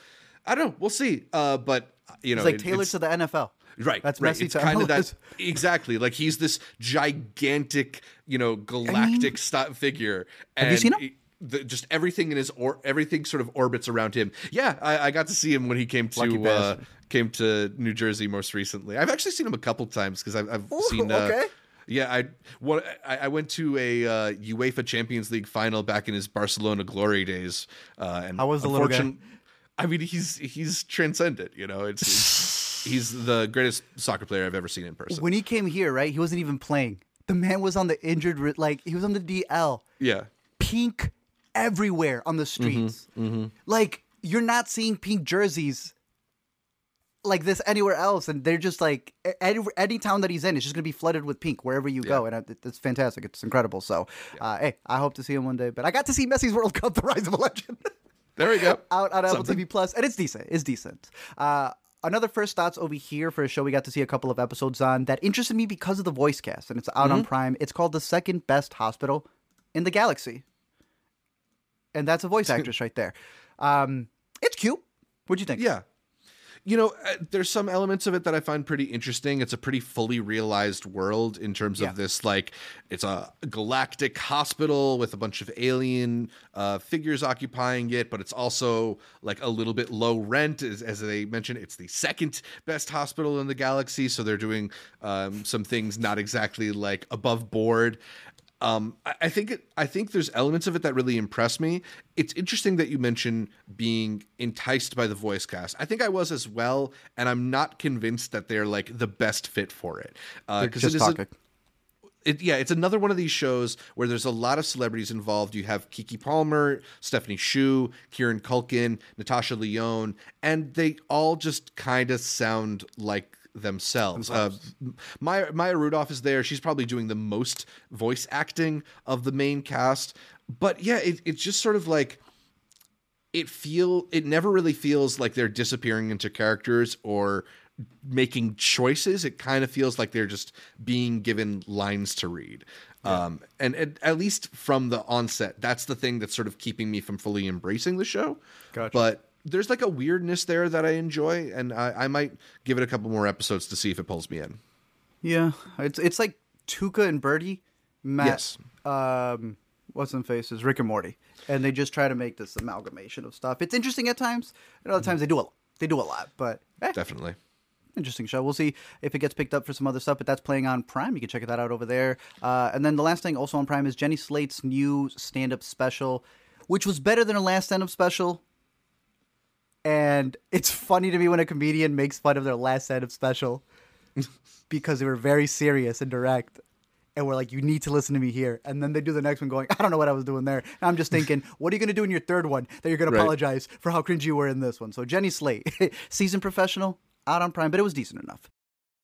I don't know, we'll see. Uh, but you know, It's like it- tailored to the NFL. Right, That's right. Messi It's kind of that [LAUGHS] exactly like he's this gigantic, you know, galactic sti- figure. And you seen him? he- the, just everything in his or everything sort of orbits around him. Yeah, I, I got to see him when he came to uh, came to New Jersey most recently. I've actually seen him a couple times because I've, I've Ooh, seen. Uh, okay. Yeah, I what I, I went to a uh, UEFA Champions League final back in his Barcelona glory days. Uh, and How was the little guy? I mean, he's he's transcendent. You know, it's, it's he's the greatest soccer player I've ever seen in person. When he came here, right, he wasn't even playing. The man was on the injured, like he was on the DL. yeah, Pink everywhere on the streets. Like you're not seeing pink jerseys like this anywhere else, and they're just like any, any town that he's in, is just gonna be flooded with pink wherever you go, and it- it's fantastic. It's incredible. So, uh, hey, I hope to see him one day. But I got to see Messi's World Cup: [LAUGHS] The Rise of a Legend. there we go. [LAUGHS] out on Apple TV Plus, and it's decent. It's decent. Uh, another first thoughts over here for a show we got to see a couple of episodes on that interested me because of the voice cast, and it's out Mm-hmm. on Prime. It's called the second best hospital in the galaxy, and that's a voice [LAUGHS] actress right there. Um, it's cute. What'd you think? Yeah. You know, uh, there's some elements of it that I find pretty interesting. It's a pretty fully realized world in terms Yeah. of this, like, it's a galactic hospital with a bunch of alien uh, figures occupying it, but it's also like a little bit low rent. As, as they mentioned, it's the second best hospital in the galaxy. So they're doing um, some things not exactly like above board. Um, I, think it, I think there's elements of it that really impress me. It's interesting that you mention being enticed by the voice cast. I think I was as well, and I'm not convinced that they're like the best fit for it. Uh, They're 'cause just it is a- it, yeah, it's another one of these shows where there's a lot of celebrities involved. You have Keke Palmer, Stephanie Hsu, Kieran Culkin, Natasha Lyonne, and they all just kind of sound like themselves. Uh, Maya, Maya Rudolph is there. She's probably doing the most voice acting of the main cast. But yeah, it, it's just sort of like it feel it never really feels like they're disappearing into characters or making choices it kind of feels like they're just being given lines to read um and, and at least from the onset that's the thing that's sort of keeping me from fully embracing the show Gotcha. but there's like a weirdness there that i enjoy and I, I might give it a couple more episodes to see if it pulls me in Yeah, it's it's like Tuca and Bertie met. Yes. Um, what's in faces Rick and Morty, and they just try to make this amalgamation of stuff. It's interesting at times, and other times they do a they do a lot, but eh, definitely interesting show. We'll see if it gets picked up for some other stuff, but that's playing on Prime. You can check that out over there. Uh, and then the last thing also on Prime is Jenny Slate's new stand up special, which was better than her last stand up special. And it's funny to me when a comedian makes fun of their last stand up special [LAUGHS] because they were very serious and direct. And we're like, you need to listen to me here. And then they do the next one going, I don't know what I was doing there. And I'm just thinking, [LAUGHS] what are you going to do in your third one that you're going Right. to apologize for how cringy you were in this one? So Jenny Slate, [LAUGHS] seasoned professional, out on Prime, but it was decent enough.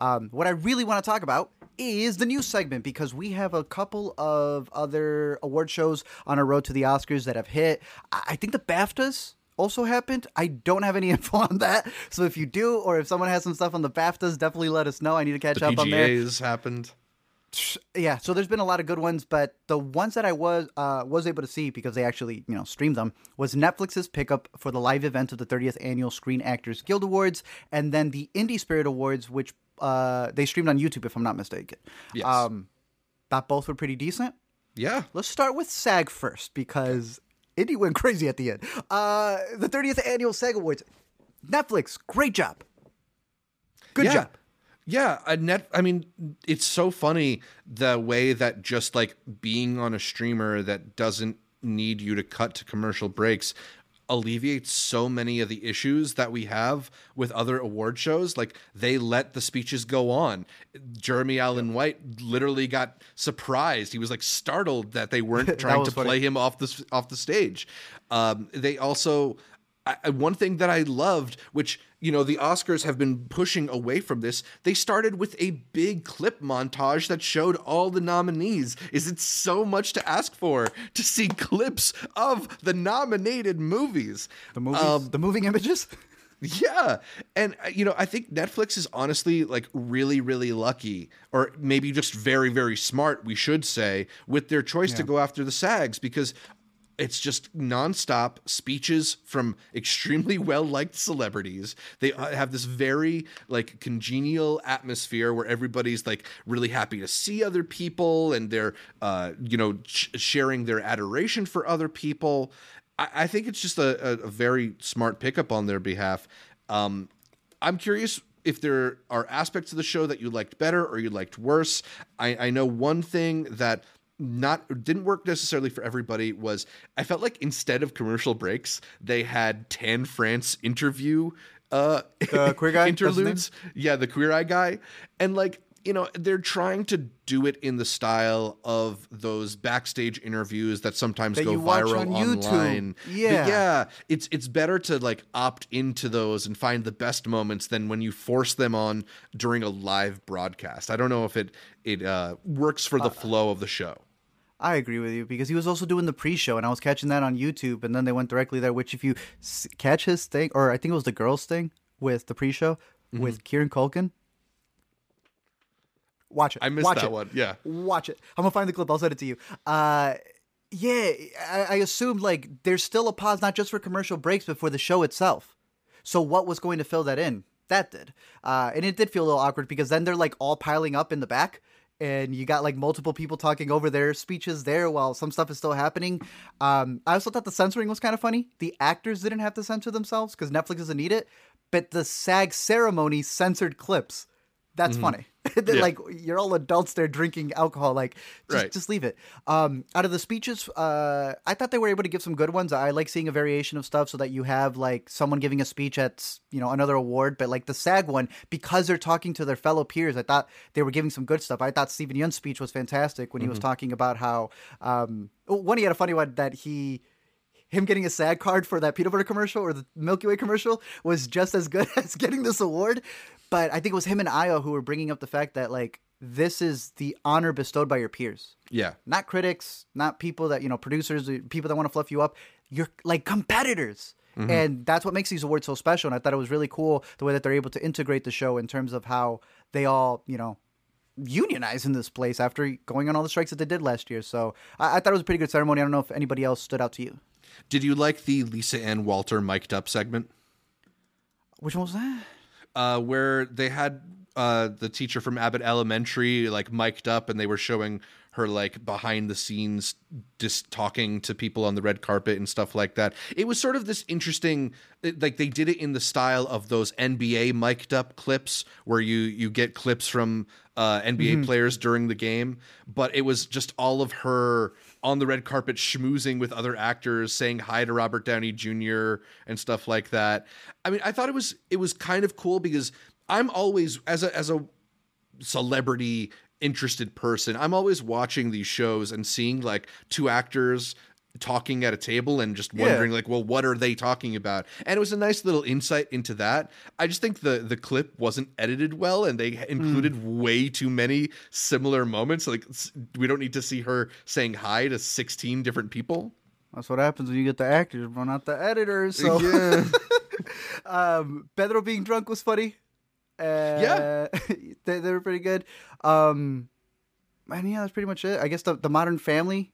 Um, what I really want to talk about is the news segment because we have a couple of other award shows on our road to the Oscars that have hit. I think the BAFTAs also happened. I don't have any [LAUGHS] info on that. So if you do, or if someone has some stuff on the BAFTAs, definitely let us know. I need to catch the up on there. pgas happened Yeah, so there's been a lot of good ones, but the ones that I was uh, was able to see because they actually you know streamed them was Netflix's pickup for the live event of the 30th annual Screen Actors Guild Awards, and then the Indie Spirit Awards, which uh, they streamed on YouTube, if I'm not mistaken. Yes. Um, thought both were pretty decent. Yeah. Let's start with SAG first because Indy went [LAUGHS] crazy at the end. Uh, the 30th annual SAG Awards. Netflix, great job. Good yeah. job. Yeah, a net. I mean, it's so funny the way that just like being on a streamer that doesn't need you to cut to commercial breaks alleviates so many of the issues that we have with other award shows. Like they let the speeches go on. Jeremy Allen White literally got surprised. He was like startled that they weren't [LAUGHS] trying to funny. play him off the off the stage. Um, they also I, one thing that I loved, which you know the Oscars have been pushing away from this, they started with a big clip montage that showed all the nominees. Is it so much to ask for to see clips of the nominated movies? The movies, Um, the moving images. [LAUGHS] yeah. And, uh, you know, I think Netflix is honestly like really, really lucky, or maybe just very, very smart, we should say, with their choice to go after the SAGs because it's just nonstop speeches from extremely [LAUGHS] well liked celebrities. They uh, have this very like congenial atmosphere where everybody's like really happy to see other people and they're, uh, you know, sh- sharing their adoration for other people. I, I think it's just a, a, a very smart pickup on their behalf. Um, I'm curious if there are aspects of the show that you liked better or you liked worse. I, I know one thing that not didn't work necessarily for everybody was I felt like instead of commercial breaks, they had Tan France interview uh The queer guy? [LAUGHS] That's his name? interludes. Yeah, the queer eye guy. And like, you know, they're trying to do it in the style of those backstage interviews that sometimes That go viral on YouTube. online. But Yeah. yeah, it's it's better to like opt into those and find the best moments than when you force them on during a live broadcast. I don't know if it it uh, works for the flow of the show. I agree with you because he was also doing the pre-show, and I was catching that on YouTube, and then they went directly there. Which, if you s- catch his thing, or I think it was the girls' thing with the pre-show Mm-hmm. with Kieran Culkin, watch it. I missed watch that it. one. Yeah. watch it. I'm gonna find the clip. I'll send it to you. Uh, yeah, I, I assumed like there's still a pause, not just for commercial breaks, but for the show itself. So what was going to fill that in? That did, uh, and it did feel a little awkward because then they're like all piling up in the back, and you got like multiple people talking over their speeches there while some stuff is still happening. Um, I also thought the censoring was kind of funny. The actors didn't have to censor themselves because Netflix doesn't need it, but the SAG ceremony censored clips. That's funny. [LAUGHS] They're Yeah. Like you're all adults there drinking alcohol. Like just, Right. just leave it. Um, out of the speeches, uh, I thought they were able to give some good ones. I like seeing a variation of stuff so that you have like someone giving a speech at you know another award, but like the SAG one because they're talking to their fellow peers. I thought they were giving some good stuff. I thought Steven Yeun's speech was fantastic when he was talking about how um, one he had a funny one that he him getting a SAG card for that peanut butter commercial or the Milky Way commercial was just as good [LAUGHS] as getting this award. But I think it was him and Io who were bringing up the fact that like this is the honor bestowed by your peers, Yeah. not critics, not people that you know producers, uh, people that want to fluff you up. You're like competitors. And that's what makes these awards so special. And I thought it was really cool the way that they're able to integrate the show in terms of how they all, you know, unionize in this place after going on all the strikes that they did last year. So I, I thought it was a pretty good ceremony. I don't know if anybody else stood out to you. Did you like the Lisa Ann Walter mic'd up segment? Which one was that? uh, where they had uh, the teacher from Abbott Elementary like mic'd up, and they were showing her like behind the scenes, just talking to people on the red carpet and stuff like that. It was sort of this interesting, like they did it in the style of those NBA mic'd up clips, where you you get clips from uh, NBA players during the game, but it was just all of her on the red carpet schmoozing with other actors, saying hi to Robert Downey Jr. and stuff like that. I mean, I thought it was it was kind of cool because I'm always as a as a celebrity interested person, I'm always watching these shows and seeing like two actors talking at a table and just wondering like well what are they talking about? And it was a nice little insight into that. I just think the the clip wasn't edited well and they included way too many similar moments. Like we don't need to see her saying hi to 16 different people. That's what happens when you get the actors, but not the editors. So, yeah. [LAUGHS] Um, Pedro being drunk was funny. Uh, Yeah. [LAUGHS] they, they were pretty good. Um, and yeah, that's pretty much it. I guess the, the Modern Family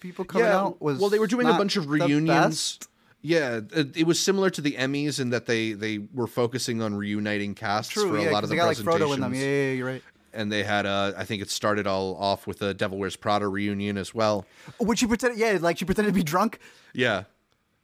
people coming out was well they were doing a bunch of reunions. Yeah, it, it was similar to the Emmys in that they they were focusing on reuniting casts True, for a yeah, lot of they the got like presentations. Frodo in them. Yeah, yeah, yeah, you're right. And they had uh I think it started all off with a Devil Wears Prada reunion as well. Would she pretend? Yeah, like she pretended to be drunk. Yeah.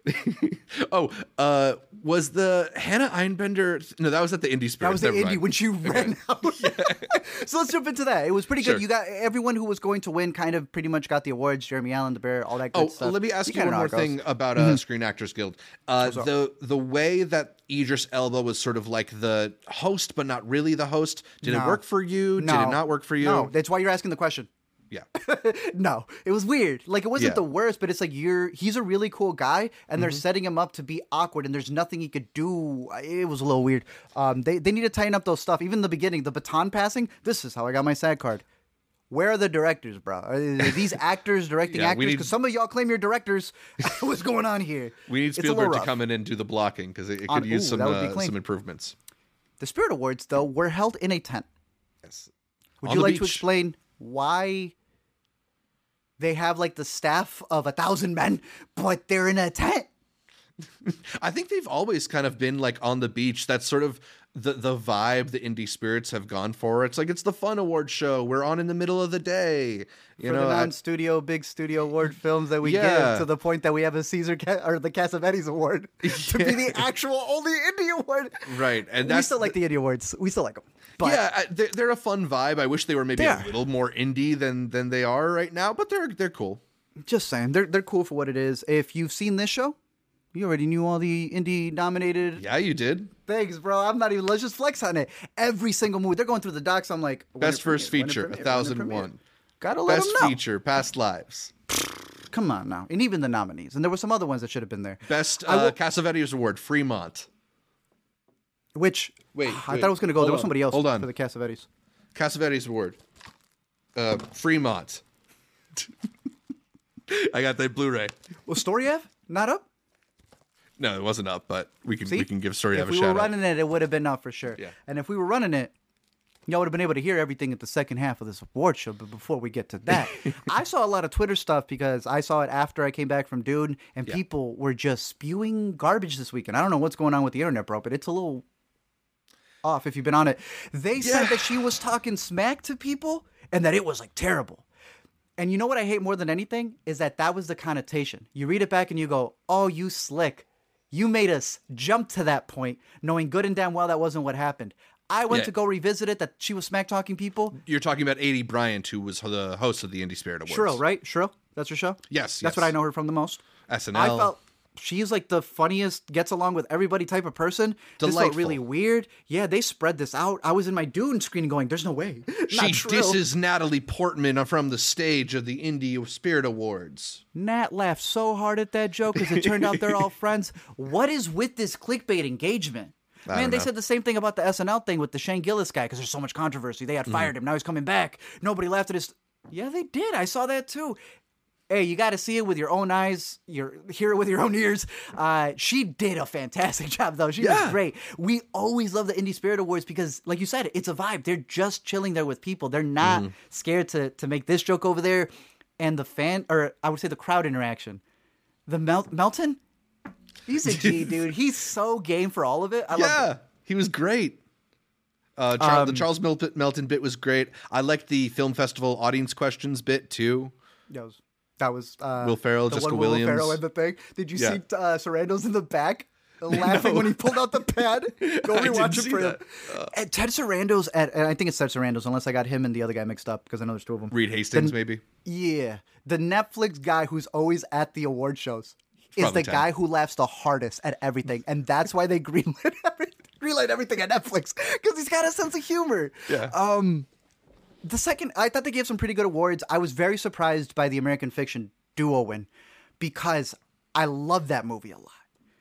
[LAUGHS] oh, uh was the Hannah Einbender no, that was at the Indie Spirits. That was the indie when she [LAUGHS] ran out. [LAUGHS] so let's jump into that. It was pretty good. Sure. You got everyone who was going to win kind of pretty much got the awards. Jeremy Allen, the Bear, all that good Oh, stuff. let me ask you, kinda one more how it goes. thing about uh, Screen Actors Guild. Uh, the the way that Idris Elba was sort of like the host, but not really the host. Did it work for you? Did it not work for you? No, that's why you're asking the question. Yeah. [LAUGHS] No, it was weird. Like it wasn't Yeah. the worst, but it's like you're he's a really cool guy, and they're Mm-hmm. setting him up to be awkward, and there's nothing he could do. It was a little weird. Um, they they need to tighten up those stuff. Even the beginning, the baton passing. This is how I got my SAG card. Where are the directors, bro? Are these [LAUGHS] actors directing Yeah, actors? Because some of y'all claim you're directors. [LAUGHS] What's going on here? We need Spielberg to come in and do the blocking because it, it could On- use ooh, some that would be uh, some improvements. The Spirit Awards, though, were held in a tent. Yes. Would On you like to explain why they have like the staff of a thousand men, but they're in a tent? I think they've always kind of been like on the beach. That's sort of the the vibe the indie spirits have gone for. It's like it's the fun award show. We're on in the middle of the day. You for know, the non-studio big studio award films that we Yeah. give to the point that we have a Caesar Ca- or the Cassavetes Award [LAUGHS] to be the actual only indie award. right, and we still like the indie awards. We still like them. But yeah, they're, they're a fun vibe. I wish they were maybe a little more indie than than they are right now, but they're they're cool. just saying, they're they're cool for what it is. If you've seen this show, you already knew all the indie nominated Yeah, you did. Thanks, bro. I'm not even. Let's just flex on it. Every single movie, they're going through the docs. I'm like, Best first premiere, feature, a thousand one. Gotta let Best them know. Best feature, past lives. Come on now, and even the nominees, and there were some other ones that should have been there. Best I uh, will- Cassavetes Award, Fremont. Which Wait, I wait, thought it was going to go. There was somebody else hold on. for the Cassavetes. Cassavetes Award. Uh, Fremont. [LAUGHS] I got that Blu-ray. Was Storyev not up? No, it wasn't up, but we can See, we can give Story if a show. If we were running it, it would have been up for sure. Yeah. And if we were running it, y'all would have been able to hear everything at the second half of this award show. But before we get to that, [LAUGHS] I saw a lot of Twitter stuff because I saw it after I came back from Dude, and people were just spewing garbage this weekend. I don't know what's going on with the internet, bro, but it's a little off if you've been on it. They said that she was talking smack to people and that it was like terrible. And you know what I hate more than anything is that that was the connotation. You read it back and you go, "Oh, you slick. You made us jump to that point knowing good and damn well that wasn't what happened." I went Yeah. to go revisit it that she was smack talking people. You're talking about Aidy Bryant, who was the host of the Indie Spirit Awards. Shrill, right? Shrill? That's her show? Yes, That's yes. what I know her from the most. SNL. I felt she's like the funniest, gets along with everybody type of person. This felt Delightful. really weird. Yeah, they spread this out. I was in my Dune screen going, there's no way. [LAUGHS] She Not disses Natalie Portman from the stage of the Indie Spirit Awards. Nat laughed so hard at that joke because it turned out they're all [LAUGHS] friends. What is with this clickbait engagement? Man, they know. said the same thing about the SNL thing with the Shane Gillis guy because there's so much controversy. They had Mm-hmm. fired him. Now he's coming back. Nobody laughed at his. Yeah, they did. I saw that too. Hey, you got to see it with your own eyes. Your hear it with your own ears. Uh, she did a fantastic [LAUGHS] job, though. She was great. We always love the Indie Spirit Awards because, like you said, it's a vibe. They're just chilling there with people. They're not Mm-hmm. scared to to make this joke over there, and the fan, or I would say the crowd interaction. The Mel- Melton, he's a G [LAUGHS] dude. He's so game for all of it. I love Yeah, he was great. Uh, Um, the Charles Melton, Melton bit was great. I liked the film festival audience questions bit too. Was that was uh, Will Ferrell, the Jessica one with Will Ferrell in the thing. Did you Yeah. see uh, Sarandos in the back [LAUGHS] laughing when he pulled out the [LAUGHS] pad? Go rewatch it for him. that. And Ted Sarandos at and I think it's Ted Sarandos unless I got him and the other guy mixed up because I know there's two of them. Reed Hastings, Then- maybe. Yeah, the Netflix guy who's always at the award shows is Probably the Ted. guy who laughs the hardest at everything, and that's why they [LAUGHS] greenlit every, greenlight everything at Netflix because he's got a sense of humor. Yeah. Um, the second, I thought they gave some pretty good awards. I was very surprised by the American Fiction duo win because I love that movie a lot.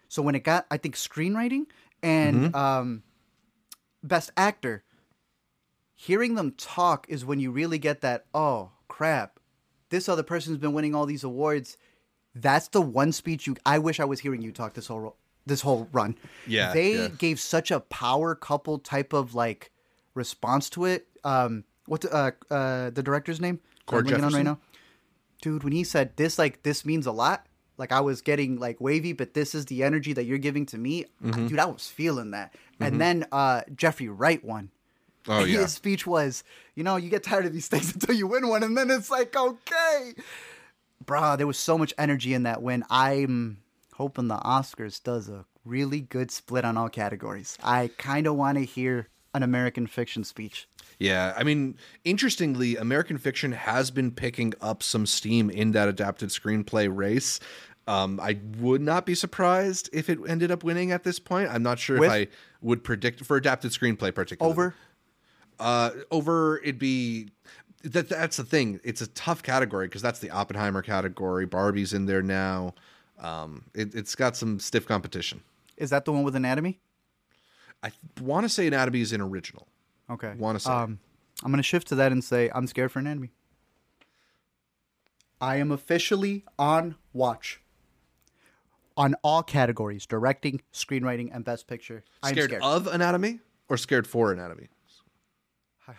So when it got, I think screenwriting and um, best actor, hearing them talk is when you really get that. Oh crap, this other person's been winning all these awards. That's the one speech you. I wish I was hearing you talk this whole this whole run. Yeah, they yeah. gave such a power couple type of like response to it. Um, what's uh uh the director's name? Cord I'm on right now. Dude, when he said this, like this means a lot. like I was getting like wavy, but this is the energy that you're giving to me, Mm-hmm. dude. I was feeling that. And then uh Jeffrey Wright won. Oh yeah. His speech was, you know, you get tired of these things [LAUGHS] until you win one, and then it's like, okay, bruh. There was so much energy in that win. I'm hoping the Oscars does a really good split on all categories. I kind of want to hear an American fiction speech. Yeah, I mean, interestingly, American Fiction has been picking up some steam in that adapted screenplay race. Um, I would not be surprised if it ended up winning at this point. I'm not sure With? if I would predict for adapted screenplay particularly. Over. uh, over it'd be that that's the thing. It's a tough category because that's the Oppenheimer category. Barbie's in there now. Um, it, it's got some stiff competition. Is that the one with anatomy? I want to say Anatomy is an original. Okay. Wanna say. Um, I'm gonna shift to that and say I'm scared for an anatomy. I am officially on watch. On all categories, directing, screenwriting, and best picture. I'm Scared, scared. of Anatomy or scared for Anatomy? [SIGHS]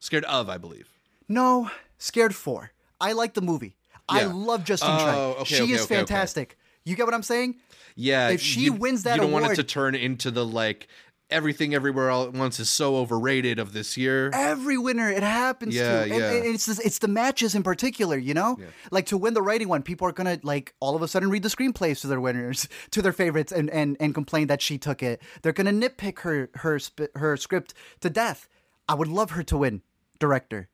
scared of, I believe. No, scared for. I like the movie. I love Justin Oh, Trent. okay, she okay, is okay, fantastic. You get what I'm saying? Yeah, If she you- wins that you don't want it to turn into the like everything everywhere all at once is so overrated of this year. Every winner it happens Yeah, to, and, yeah. and it's the- it's the matches in particular, you know. Yeah. Like to win the writing one, people are gonna like all of a sudden read the screenplays to their winners, [LAUGHS] to their favorites, and and and complain that she took it. They're gonna nitpick her her her script to death. I would love her to win director.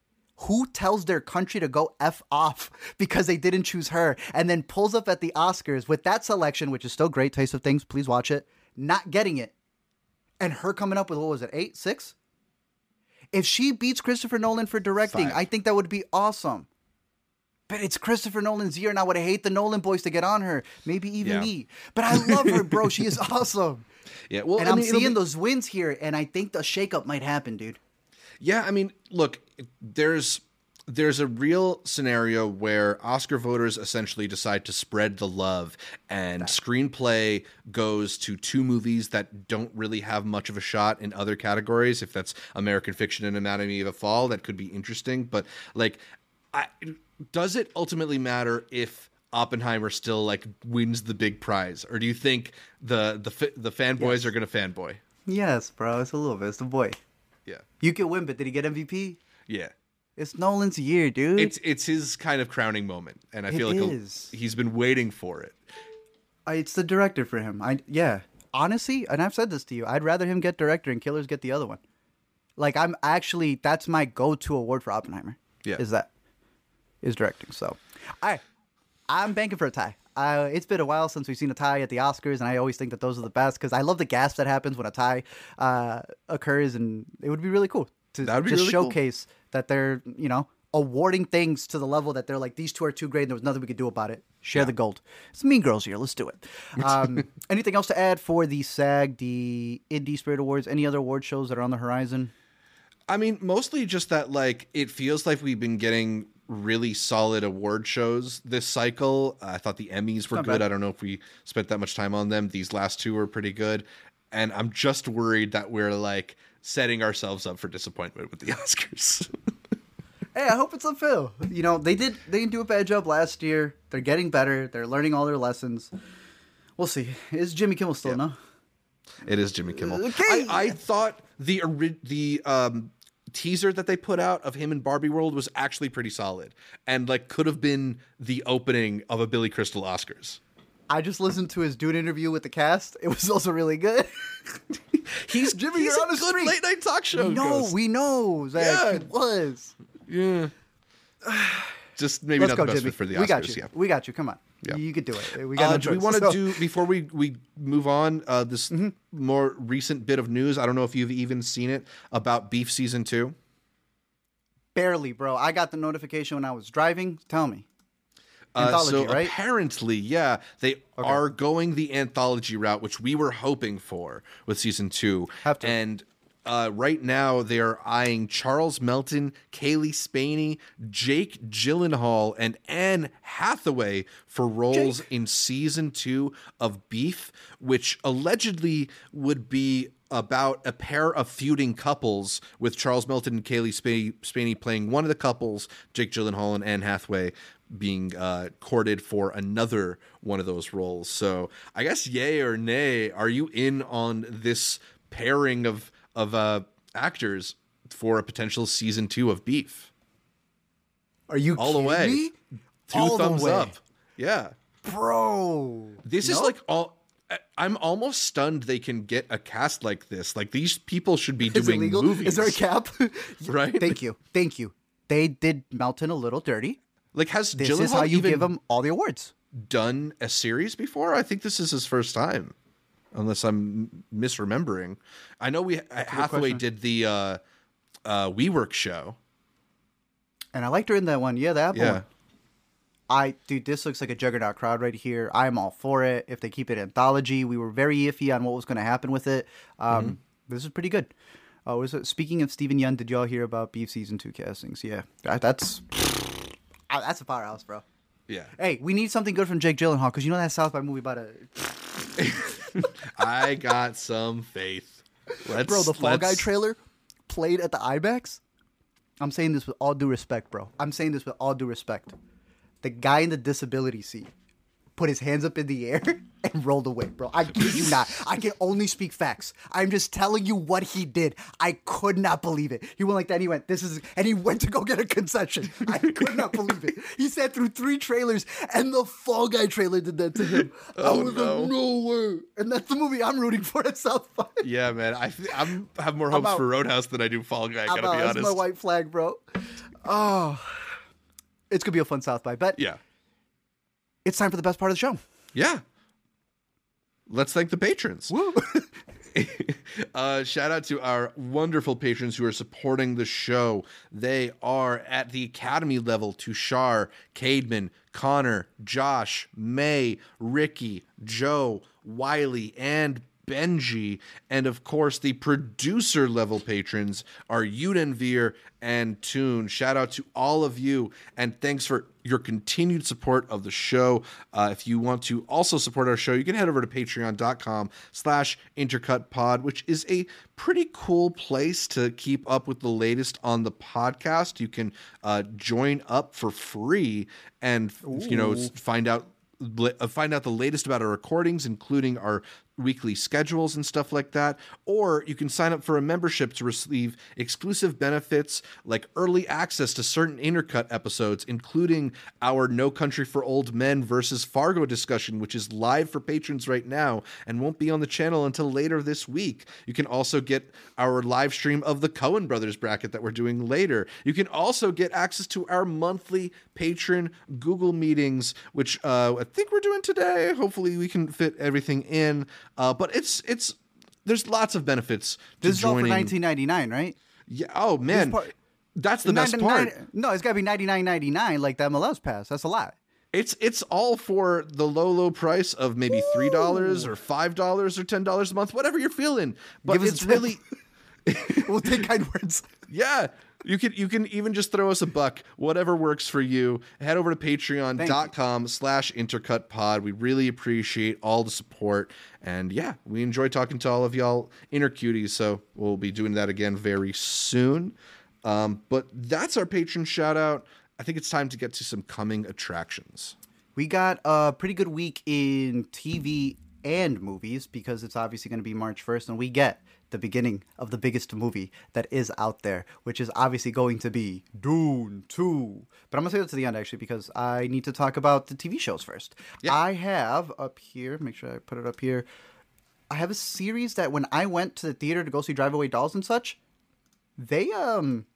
Who tells their country to go f off [LAUGHS] because they didn't choose her, and then pulls up at the Oscars with that selection, which is still great taste of things. Please watch it. Not getting it, and her coming up with what was it, eight, six? If she beats Christopher Nolan for directing, Five. I think that would be awesome. But it's Christopher Nolan's year, and I would hate the Nolan boys to get on her. Maybe even Yeah. me. But I love her, bro. She is [LAUGHS] awesome. Yeah, well, and I I'm seeing be- those wins here, and I think the shakeup might happen, dude. Yeah, I mean, look, there's there's a real scenario where Oscar voters essentially decide to spread the love and screenplay goes to two movies that don't really have much of a shot in other categories. If that's American Fiction and Anatomy of a Fall, that could be interesting, but like I does it ultimately matter if Oppenheimer still like wins the big prize or do you think the the the fanboys are going to fanboy? Yes, bro. It's a little bit. It's the boy. Yeah. You can win, but did he get MVP? Yeah. It's Nolan's year, dude. it's it's his kind of crowning moment, and I It feel like he's been waiting for it. I- it's the director for him. I yeah. Honestly, and I've said this to you, I'd rather him get director and Killers get the other one. Like I'm actually that's my go-to award for Oppenheimer. Yeah. Is that is directing. So, I I'm banking for a tie. Uh, it's been a while since we've seen a tie at the Oscars, and I always think that those are the best because I love the gasp that happens when a tie uh, occurs, and it would be really cool to That would be just really cool. That they're you know awarding things to the level that they're like these two are too great, and there was nothing we could do about it. Share the gold. It's Mean Girls here. Let's do it. [LAUGHS] Um, anything else to add for the SAG, the Indie Spirit Awards, any other award shows that are on the horizon? I mean, mostly just that like it feels like we've been getting really solid award shows this cycle. I thought the Emmys were Not good. bad. I don't know if we spent that much time on them. These last two were pretty good, and I'm just worried that we're like setting ourselves up for disappointment with the [LAUGHS] Oscars. Hey, I hope it's a fill. You know, they did they didn't do a bad job last year. They're getting better. They're learning all their lessons. We'll see. Is Jimmy Kimmel still no? It is Jimmy Kimmel. Okay. I, I thought the the um, teaser that they put out of him in Barbie World was actually pretty solid, and like could have been the opening of a Billy Crystal Oscars. I just listened to his dude interview with the cast. It was [LAUGHS] also really good. [LAUGHS] He's [LAUGHS] Jimmy, he's you're a on the good street. late night talk show. no, we know Zach. Yeah. He was. yeah. [SIGHS] Just maybe Let's not go, the best Jimmy. fit for the Oscars. we got you. Yeah. We got you. Come on. Yeah. You could do it. We got Uh, no do we want to So- do before we we move on? Uh, this Mm-hmm. more recent bit of news. I don't know if you've even seen it about Beef season two. barely, bro? I got the notification when I was driving. Tell me. Uh, Anthology, so right? apparently, yeah, they are going the anthology route, which we were hoping for with season two. Have to. And uh, right now, they are eyeing Charles Melton, Cailee Spaeny, Jake Gyllenhaal, and Anne Hathaway for roles in season two of Beef, which allegedly would be about a pair of feuding couples with Charles Melton and Cailee Spa- Spaeny playing one of the couples, Jake Gyllenhaal and Anne Hathaway being uh, courted for another one of those roles. So I guess yay or nay, are you in on this pairing of of uh, actors for a potential season two of Beef? Are you All the way, me? two All the thumbs way. up. Yeah. bro? This is like all. I'm almost stunned they can get a cast like this. Like these people should be [LAUGHS] doing movies. Is there a cap? [LAUGHS] Right? Thank you, thank you. They did Melton a little dirty. Like has This Gyllenhaal is how you give him all the awards. done a series before? I think this is his first time, unless I'm misremembering. I know we Hathaway did the uh, uh, WeWork show. And I liked her in that one. Yeah, the Apple Yeah. one. I dude, this looks like a juggernaut crowd right here. I'm all for it. If they keep it anthology, we were very iffy on what was going to happen with it. Um, Mm-hmm. This is pretty good. Oh, was it? Speaking of Steven Yeun, did y'all hear about Beef season two castings? Yeah, that's that's a powerhouse, bro. Yeah, Hey, we need something good from Jake Gyllenhaal because you know that South by movie about a [LAUGHS] I got some faith. Let's, bro. The Fall Guy let's- trailer played at the IMAX. I'm saying this with all due respect, bro. I'm saying this with all due respect. The guy in the disability seat put his hands up in the air [LAUGHS] and rolled away, bro. I kid you not. I can only speak facts. I'm just telling you what he did. I could not believe it. He went like that. And he went, "This is," and he went to go get a concession. I could not believe it. He sat through three trailers, and the Fall Guy trailer did that to him. I Oh, was no. like, "No way!" And that's the movie I'm rooting for at South by. Yeah, man. I th- I'm have more hopes for Roadhouse than I do Fall Guy. I gotta be That's honest. my white flag, bro. Oh, it's gonna be a fun South by. But Yeah, it's time for the best part of the show. yeah. Let's thank the patrons. Woo! [LAUGHS] uh, shout out to our wonderful patrons who are supporting the show. They are at the Academy level Tushar, Cademan, Connor, Josh, May, Ricky, Joe, Wiley, and Benji. And of course, the producer level patrons are Udenvir and Tune. Shout out to all of you, and thanks for your continued support of the show. Uh, if you want to also support our show, you can head over to patreon.com slash intercutpod, which is a pretty cool place to keep up with the latest on the podcast. You can uh, join up for free and, you know, find out uh, find out the latest about our recordings, including our weekly schedules and stuff like that. Or you can sign up for a membership to receive exclusive benefits like early access to certain Intercut episodes, including our No Country for Old Men versus Fargo discussion, which is live for patrons right now and won't be on the channel until later this week. You can also get our live stream of the Coen Brothers bracket that we're doing later. You can also get access to our monthly patron Google meetings, which uh, I think we're doing today. Hopefully, we can fit everything in. Uh, but it's it's there's lots of benefits to This is all for 19.99, right? yeah. Oh man, part- that's the best part. nine- no, it's got to be 99.99 like the MLS pass. That's a lot. It's it's all for the low low price of maybe three dollars or five dollars or ten dollars a month, whatever you're feeling. But it's [LAUGHS] really We'll take kind words. [LAUGHS] yeah. You can you can even just throw us a buck, whatever works for you. Head over to patreon.com slash intercutpod. We really appreciate all the support. And yeah, we enjoy talking to all of y'all inner cuties. So we'll be doing that again very soon. Um, but that's our patron shout out. I think it's time to get to some coming attractions. We got a pretty good week in TV and movies because it's obviously going to be March 1st, and we get the beginning of the biggest movie that is out there, which is obviously going to be Dune 2. But I'm going to say that to the end, actually, because I need to talk about the TV shows first. I have up here, make sure I put it up here. I have a series that when I went to the theater to go see Drive Away Dolls and such, they um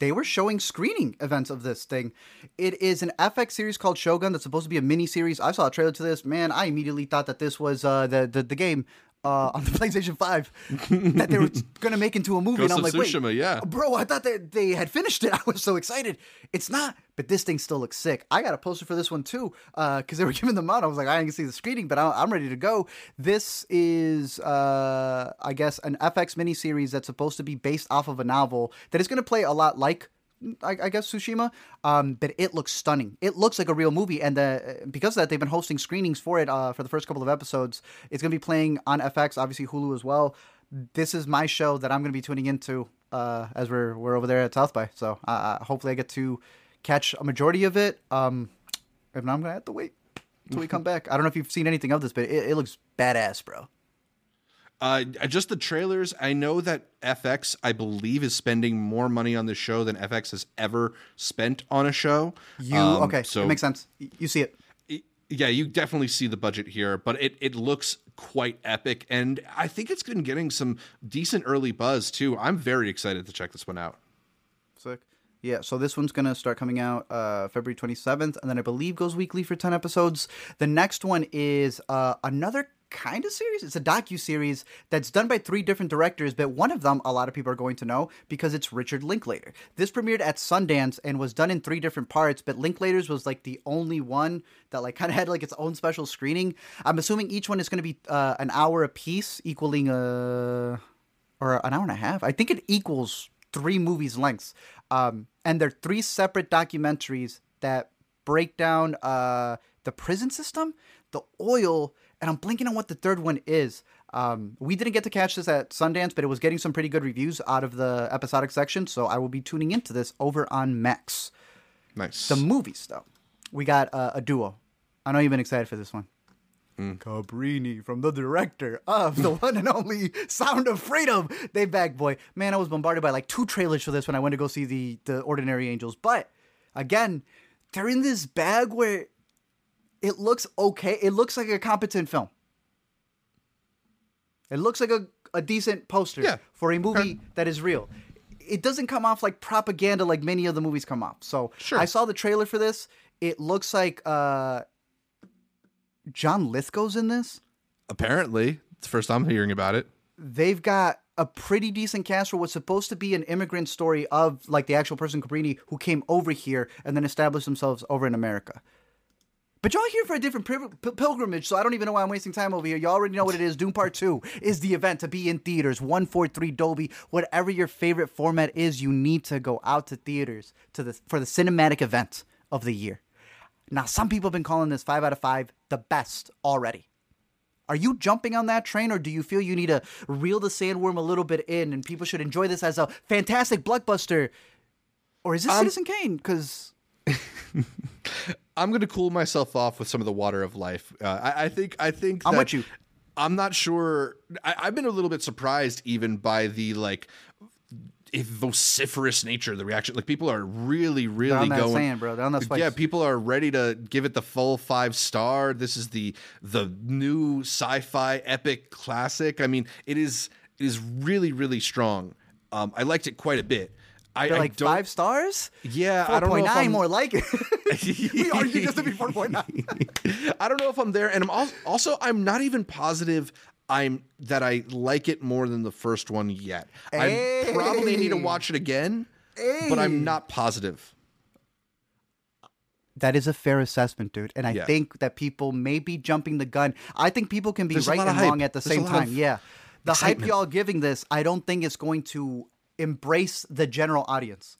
they were showing screening events of this thing. It is an FX series called Shogun that's supposed to be a mini series. I saw a trailer to this. Man, I immediately thought that this was uh, the, the the game uh, on the [LAUGHS] PlayStation Five that they were gonna make into a movie. Ghost and I'm like, Tsushima, wait, yeah. bro, I thought that they had finished it. [LAUGHS] I was so excited. It's not, but this thing still looks sick. I got a poster for this one too because they were [LAUGHS] giving them out. I was like, I didn't see the screening, but I- I'm ready to go. This is, uh, I guess, an FX miniseries that's supposed to be based off of a novel that is going to play a lot like I, I guess Tsushima, um, but it looks stunning. It looks like a real movie, and uh, because of that, they've been hosting screenings for it uh, for the first couple of episodes. It's going to be playing on FX, obviously Hulu as well. this is my show that I'm going to be tuning into uh, as we're we're over there at South by. So uh, hopefully I get to catch a majority of it. Um, if not, I'm gonna have to wait until we come [LAUGHS] back. I don't know if you've seen anything of this, but it, it looks badass, bro. Uh, just the trailers. I know that FX, I believe, is spending more money on this show than FX has ever spent on a show. You Um, okay? So it makes sense. You see it. yeah, you definitely see the budget here, but it, it looks quite epic, and I think it's been getting some decent early buzz too. I'm very excited to check this one out. Sick. Yeah, so this one's gonna start coming out uh, February 27th, and then I believe goes weekly for 10 episodes. The next one is uh, another kind of series. It's a docu series that's done by three different directors, but one of them a lot of people are going to know because it's Richard Linklater. This premiered at Sundance and was done in three different parts, but Linklater's was like the only one that like [LAUGHS] kind of had like its own special screening. I'm assuming each one is going to be uh, an hour a piece, equaling a or an hour and a half. I think it equals three movies lengths. Um, and they're three separate documentaries that break down uh, the prison system, the oil, and I'm blinking on what the third one is. Um, we didn't get to catch this at Sundance, but it was getting some pretty good reviews out of the episodic section, so I will be tuning into this over on Max. Nice. The movies, though, we got uh, a duo. I know you've been excited for this one. Cabrini from the director of the [LAUGHS] one and only Sound of Freedom. They back boy. Man, I was bombarded by like two trailers for this when I went to go see the the Ordinary Angels. But again, they're in this bag where it looks okay. It looks like a competent film. It looks like a, a decent poster Yeah. for a movie that is real. It doesn't come off like propaganda like many of the movies come off. So Sure. I saw the trailer for this. It looks like uh John Lithgow's in this. Apparently, it's the first I'm hearing about it. They've got a pretty decent cast for what's supposed to be an immigrant story of like the actual person Cabrini who came over here and then established themselves over in America. But y'all here for a different pilgrimage, so I don't even know why I'm wasting time over here. Y'all already know what it is. Dune Part 2 is the event to be in theaters. 143 Dolby, whatever your favorite format is, you need to go out to theaters to the for the cinematic event of the year. Now, some people have been calling this 5 out of 5 the best already. Are you jumping on that train, or do you feel you need to reel the sandworm a little bit in, and people should enjoy this as a fantastic blockbuster? Or is this um, Citizen Kane? Because [LAUGHS] I'm going to cool myself off with some of the water of life. Uh, I, I think. I think. I'm that- with you. I'm not sure. I, I've been a little bit surprised even by the like vociferous nature of the reaction. Like people are really, really that going. sand, bro. They're that. Yeah, people are ready to give it the full five star. This is the the new sci-fi epic classic. I mean, it is it is really, really strong. Um, I liked it quite a bit. I, they're I like don't- five stars. Yeah, four I don't know point nine more like it. [LAUGHS] we argued just to be four point nine. [LAUGHS] I don't know if I'm there, and I'm al- also I'm not even positive I'm that I like it more than the first one yet. I probably need to watch it again, but I'm not positive. That is a fair assessment, dude. And I Yeah. think that people may be jumping the gun. I think people can be There's right and wrong at the There's same time. of Yeah. The excitement. hype y'all giving this, I don't think it's going to embrace the general audience.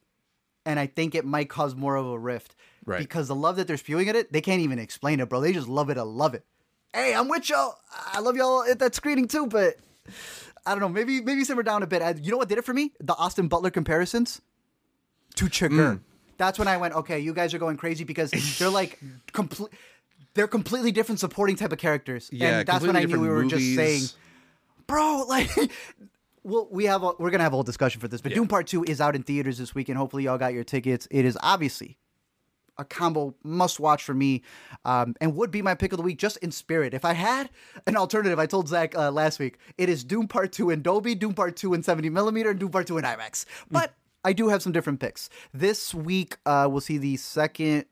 And I think it might cause more of a rift. Right. Because the love that they're spewing at it, they can't even explain it, bro. They just love it to love it. Hey, I'm with y'all. I love y'all at that screening too, but I don't know. Maybe maybe simmer down a bit. I- You know what did it for me? The Austin Butler comparisons to Chigurh. Hmm. That's when I went, okay, you guys are going crazy because they're like [LAUGHS] complete. They're completely different supporting type of characters. Yeah, and that's when I knew we were different just saying, movies. bro, like, well, we have a, we're gonna have a whole discussion for this, but Dune Part Two is out in theaters this weekend. Hopefully, y'all got your tickets. It is obviously a combo must watch for me, um, and would be my pick of the week just in spirit. If I had an alternative, I told Zach uh, last week it is Dune Part Two in Dolby, Dune Part Two in 70 millimeter, and Dune Part Two in IMAX. But I do have some different picks this week. Uh, we'll see the second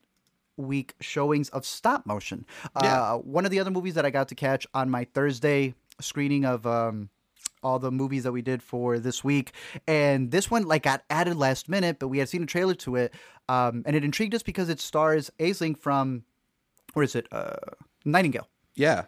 week showings of stop motion. Uh, one of the other movies that I got to catch on my Thursday screening of um, all the movies that we did for this week, and this one like got added last minute, but we had seen a trailer to it, um, and it intrigued us because it stars Aisling from where is it? Uh, Nightingale. Yeah,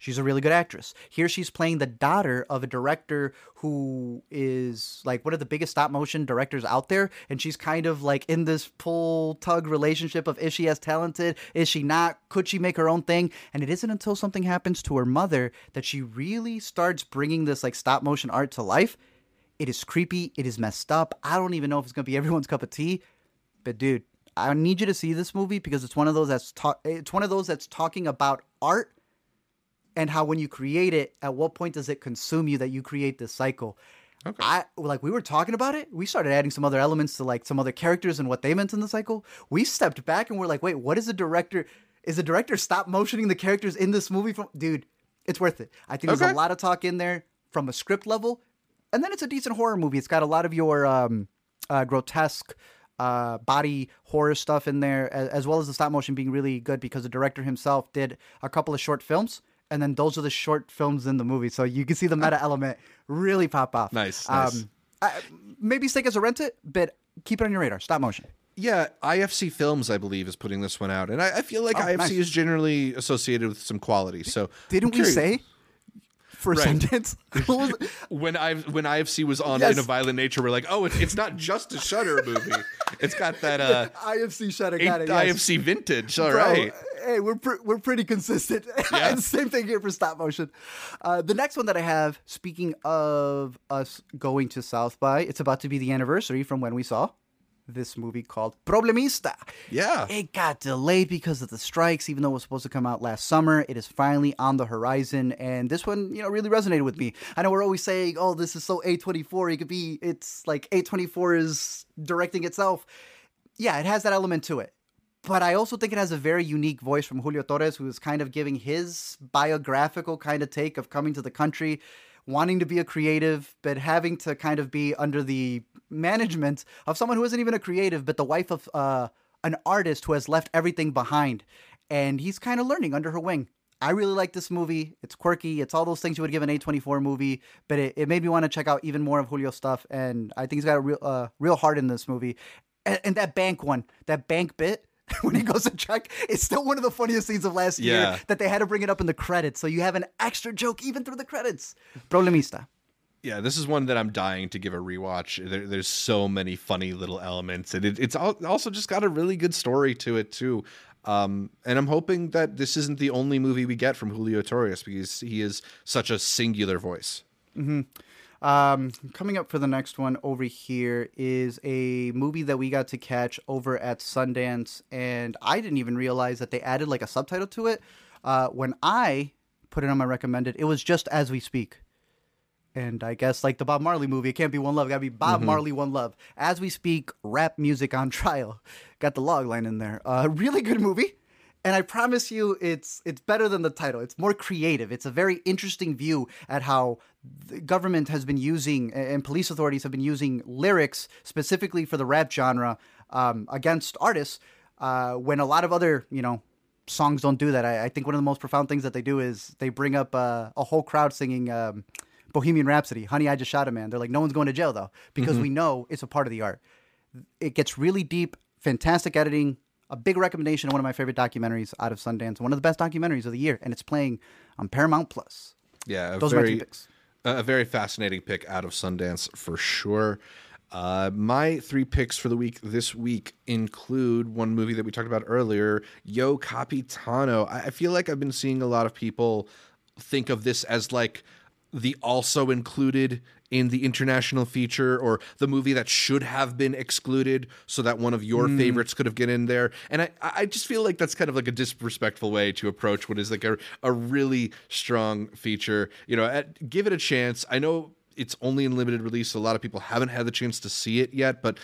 She's a really good actress. Here she's playing the daughter of a director who is like one of the biggest stop motion directors out there. And she's kind of like in this pull tug relationship of is she as talented? Is she not? Could she make her own thing? And it isn't until something happens to her mother that she really starts bringing this like stop motion art to life. It is creepy. It is messed up. I don't even know if it's going to be everyone's cup of tea. But dude, I need you to see this movie because it's one of those that's it's one of those that's talking about art and how when you create it, at what point does it consume you that you create this cycle? Okay. I like we were talking about it. We started adding some other elements to like some other characters and what they meant in the cycle. We stepped back and we're like, wait, what is the director? Is the director stop motioning the characters in this movie? From dude, it's worth it. I think okay. there's a lot of talk in there from a script level, and then it's a decent horror movie. It's got a lot of your um, uh, grotesque uh, body horror stuff in there, as, as, well as the stop motion being really good because the director himself did a couple of short films, and then those are the short films in the movie, so you can see the meta element really pop off. Nice, nice. Um, I, maybe stick as a rent it, but keep it on your radar. Stop motion. Yeah, IFC Films, I believe, is putting this one out, and I, I feel like oh, IFC nice. is generally associated with some quality. So didn't we say for right. Sundance. [LAUGHS] [LAUGHS] when I when IFC was on yes. in a violent nature, we're like, oh, it's, it's not just a Shutter movie. It's got that [LAUGHS] uh, IFC Shutter. got it. Yes. IFC vintage. All Bro, right. Hey, we're we're pretty consistent. Yeah. same thing here for stop motion. Uh, the next one that I have, speaking of us going to South by, it's about to be the anniversary from when we saw this movie called Problemista. Yeah. It got delayed because of the strikes, even though it was supposed to come out last summer. It is finally on the horizon. And this one, you know, really resonated with me. I know we're always saying, oh, this is so A24. It could be, it's like A24 is directing itself. Yeah, it has that element to it. But I also think it has a very unique voice from Julio Torres, who is kind of giving his biographical kind of take of coming to the country wanting to be a creative, but having to kind of be under the management of someone who isn't even a creative, but the wife of uh, an artist who has left everything behind. And he's kind of learning under her wing. I really like this movie. It's quirky. It's all those things you would give an A24 movie, but it, it made me want to check out even more of Julio's stuff. And I think he's got a real, uh, real heart in this movie. And, and that bank one, that bank bit, [LAUGHS] when he goes to check. It's still one of the funniest scenes of last yeah. year that they had to bring it up in the credits. So you have an extra joke even through the credits. Problemista. Yeah, this is one that I'm dying to give a rewatch. There, there's so many funny little elements, and it, it's also just got a really good story to it too. Um, and I'm hoping that this isn't the only movie we get from Julio Torres because he is such a singular voice. Mm-hmm. Um, coming up for the next one over here is a movie that we got to catch over at Sundance, and I didn't even realize that they added like a subtitle to it. Uh, when I put it on my recommended, it was just as we speak. And I guess like the Bob Marley movie, it can't be One Love, it gotta be Bob mm-hmm. Marley One Love. As we speak, rap music on trial. Got the log line in there. Uh, really good movie and I promise you, it's it's better than the title. It's more creative. It's a very interesting view at how the government has been using and police authorities have been using lyrics specifically for the rap genre um, against artists uh, when a lot of other you know songs don't do that. I, I, think one of the most profound things that they do is they bring up uh, a whole crowd singing. Um, Bohemian Rhapsody, Honey, I Just Shot a Man. They're like, no one's going to jail though, because mm-hmm. we know it's a part of the art. It gets really deep, fantastic editing, a big recommendation, one of my favorite documentaries out of Sundance, one of the best documentaries of the year, and it's playing on Paramount Plus. Yeah, those very, are my two picks. A very fascinating pick out of Sundance for sure. Uh, my three picks for the week this week include one movie that we talked about earlier, Io Capitano. I feel like I've been seeing a lot of people think of this as like the also included in the international feature or the movie that should have been excluded so that one of your mm. favorites could have get in there. And I, I just feel like that's kind of like a disrespectful way to approach what is like a, a really strong feature. You know at, give it a chance. I know it's only in limited release so a lot of people haven't had the chance to see it yet but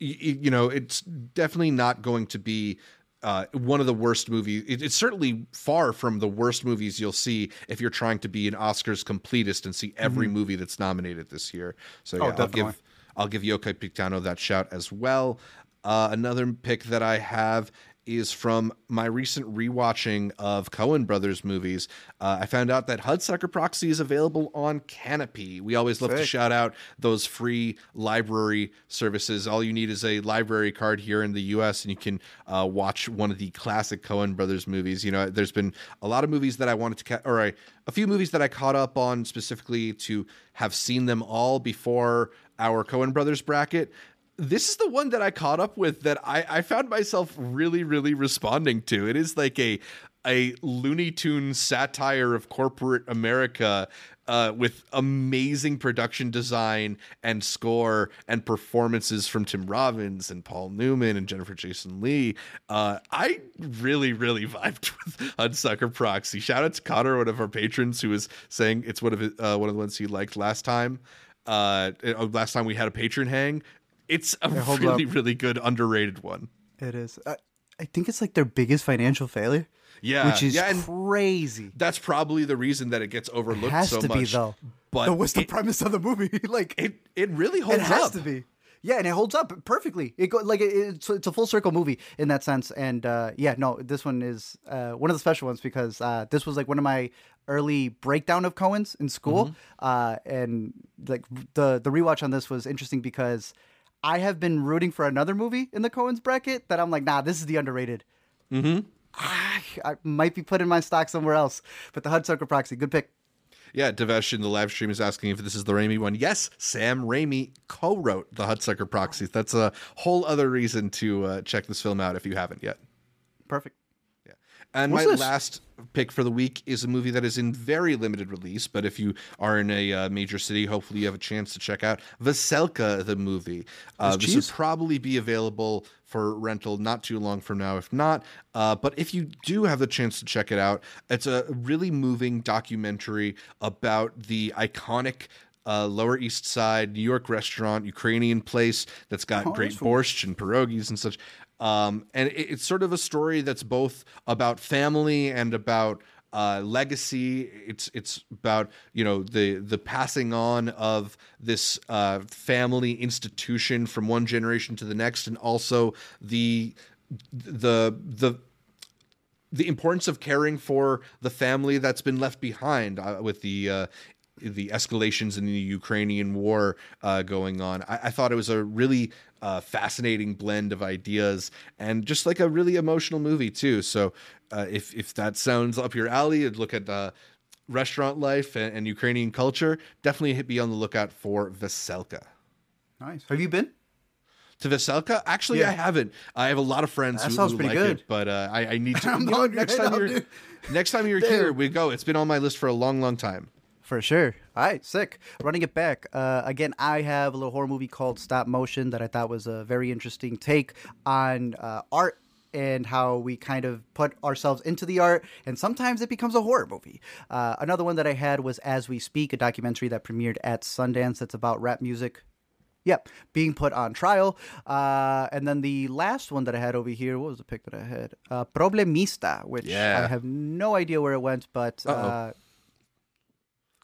you know it's definitely not going to be uh, one of the worst movies. It, it's certainly far from the worst movies you'll see if you're trying to be an Oscars completist and see every mm-hmm. movie that's nominated this year. So oh, yeah, I'll give I'll give Io Capitano that shout as well. Uh, another pick that I have is from my recent rewatching of Coen Brothers movies. Uh, I found out that Hudsucker Proxy is available on Canopy. We always love to shout out those free library services. All you need is a library card here in the U.S. and you can uh, watch one of the classic Coen Brothers movies. You know, there's been a lot of movies that I wanted to, ca- or a, a few movies that I caught up on specifically to have seen them all before our Coen Brothers bracket this is the one that I caught up with that I, I found myself really, really responding to. It is like a a Looney Tunes satire of corporate America uh, with amazing production design and score and performances from Tim Robbins and Paul Newman and Jennifer Jason Lee. Uh, I really, really [LAUGHS] vibed with Hudsucker Proxy. Shout out to Connor, one of our patrons, who was saying it's one of his, uh, one of the ones he liked last time. Uh, last time we had a patron hang, it's a really, up. really good underrated one. It is. I, I think it's like their biggest financial failure. Yeah, which is yeah, crazy. that's probably the reason that it gets It overlooked has so to much. be though. But what's the it, premise of the movie? [LAUGHS] like it it really holds up. it has up. to be. Yeah, and it holds up perfectly. It go like it, it's it's a full circle movie in that sense. And uh, yeah, no, this one is uh, one of the special ones because uh, this was like one of my early breakdown of Coen's in school. Mm-hmm. Uh, and like the the rewatch on this was interesting because I have been rooting for another movie in the Coen's bracket that I'm like, nah, this is the underrated. Mm-hmm. I might be putting my stock somewhere else, but the Hudsucker Proxy, good pick. Yeah, Devesh in the live stream is asking if this is the Raimi one. Yes, Sam Raimi co-wrote the Hudsucker Proxies. That's a whole other reason to uh, check this film out if you haven't yet. Perfect. And What's my this? last pick for the week is a movie that is in very limited release, but if you are in a uh, major city, hopefully you have a chance to check out Veselka, the movie. Uh, this will cheese. probably be available for rental not too long from now, if not. Uh, but if you do have the chance to check it out, it's a really moving documentary about the iconic. Uh, Lower East Side, New York restaurant, Ukrainian place that's got great that's borscht and pierogies and such. Um, and it, it's sort of a story that's both about family and about uh, legacy. It's it's about you know the the passing on of this uh, family institution from one generation to the next, and also the the the the importance of caring for the family that's been left behind uh, with the uh, the escalations in the Ukrainian war uh, going on. I, I thought it was a really uh, fascinating blend of ideas and just like a really emotional movie too. So uh, if if that sounds up your alley, and look at uh, restaurant life and, and Ukrainian culture, definitely be on the lookout for Veselka. Nice. Have you been? To Veselka? Actually, Yeah. I haven't. I have a lot of friends That who, sounds who pretty like good. it, but uh, I, I need to. [LAUGHS] You know, [LAUGHS] next time you're next time you're here, we go. It's been on my list for a long, long time. For sure. All right, sick. Running it back. Uh, again, I have a little horror movie called Stop Motion that I thought was a very interesting take on uh, art and how we kind of put ourselves into the art, and sometimes it becomes a horror movie. Uh, another one that I had was As We Speak, a documentary that premiered at Sundance that's about rap music. Yep, being put on trial. Uh, and then the last one that I had over here, what was the pick that I had? Uh, Problemista, which Yeah. I have no idea where it went, but uh,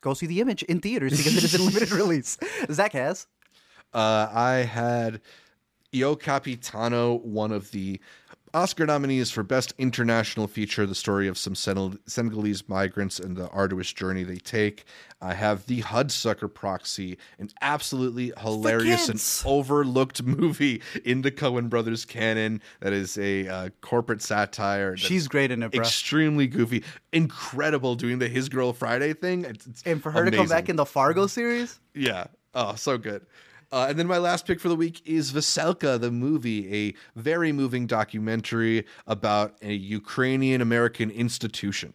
go see the image in theaters because it is in limited [LAUGHS] release. Zach has. Uh, I had Io Capitano, one of the Oscar nominees for Best International Feature, the story of some Senel- Senegalese migrants and the arduous journey they take. I have The Hudsucker Proxy, an absolutely hilarious and overlooked [LAUGHS] movie in the Coen Brothers canon that is a uh, corporate satire. She's great in it, bro. Extremely goofy, incredible doing the His Girl Friday thing. It's, it's and for her to come back in the Fargo series, Yeah. Oh, so good. Uh, and then my last pick for the week is Veselka, the movie, a very moving documentary about a Ukrainian American institution.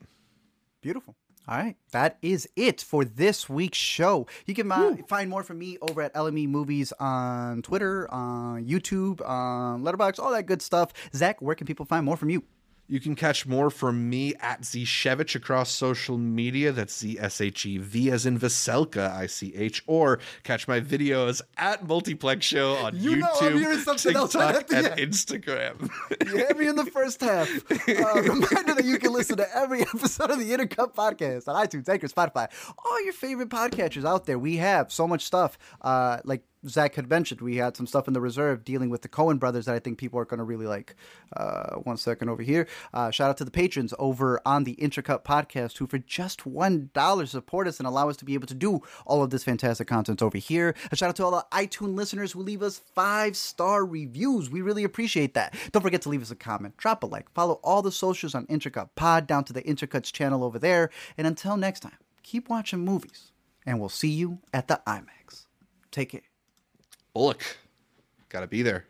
beautiful. All right, that is it for this week's show. You can uh, find more from me over at LME Movies on Twitter, on YouTube, on Letterboxd, all that good stuff. Zach, where can people find more from you? You can catch more from me at Zshevich across social media. That's Z S H E V as in Veselka, I C H. Or catch my videos at Multiplex Show on You YouTube, TikTok, else right at the and end. Instagram. You had me in the first half. Uh, [LAUGHS] reminder that you can listen to every [LAUGHS] episode of the Intercut podcast on iTunes, Anchor, Spotify, all your favorite podcatchers out there. We have so much stuff. Uh, like Zach had mentioned, we had some stuff in the reserve dealing with the Coen brothers that I think people are going to really like. Uh, one second over here. Uh, shout out to the patrons over on the Intercut podcast who, for just one dollar, support us and allow us to be able to do all of this fantastic content over here. A shout out to all the iTunes listeners who leave us five star reviews. We really appreciate that. Don't forget to leave us a comment, drop a like, follow all the socials on Intercut Pod down to the Intercuts channel over there. And until next time, keep watching movies, and we'll see you at the IMAX. Take care. Bullock, gotta be there.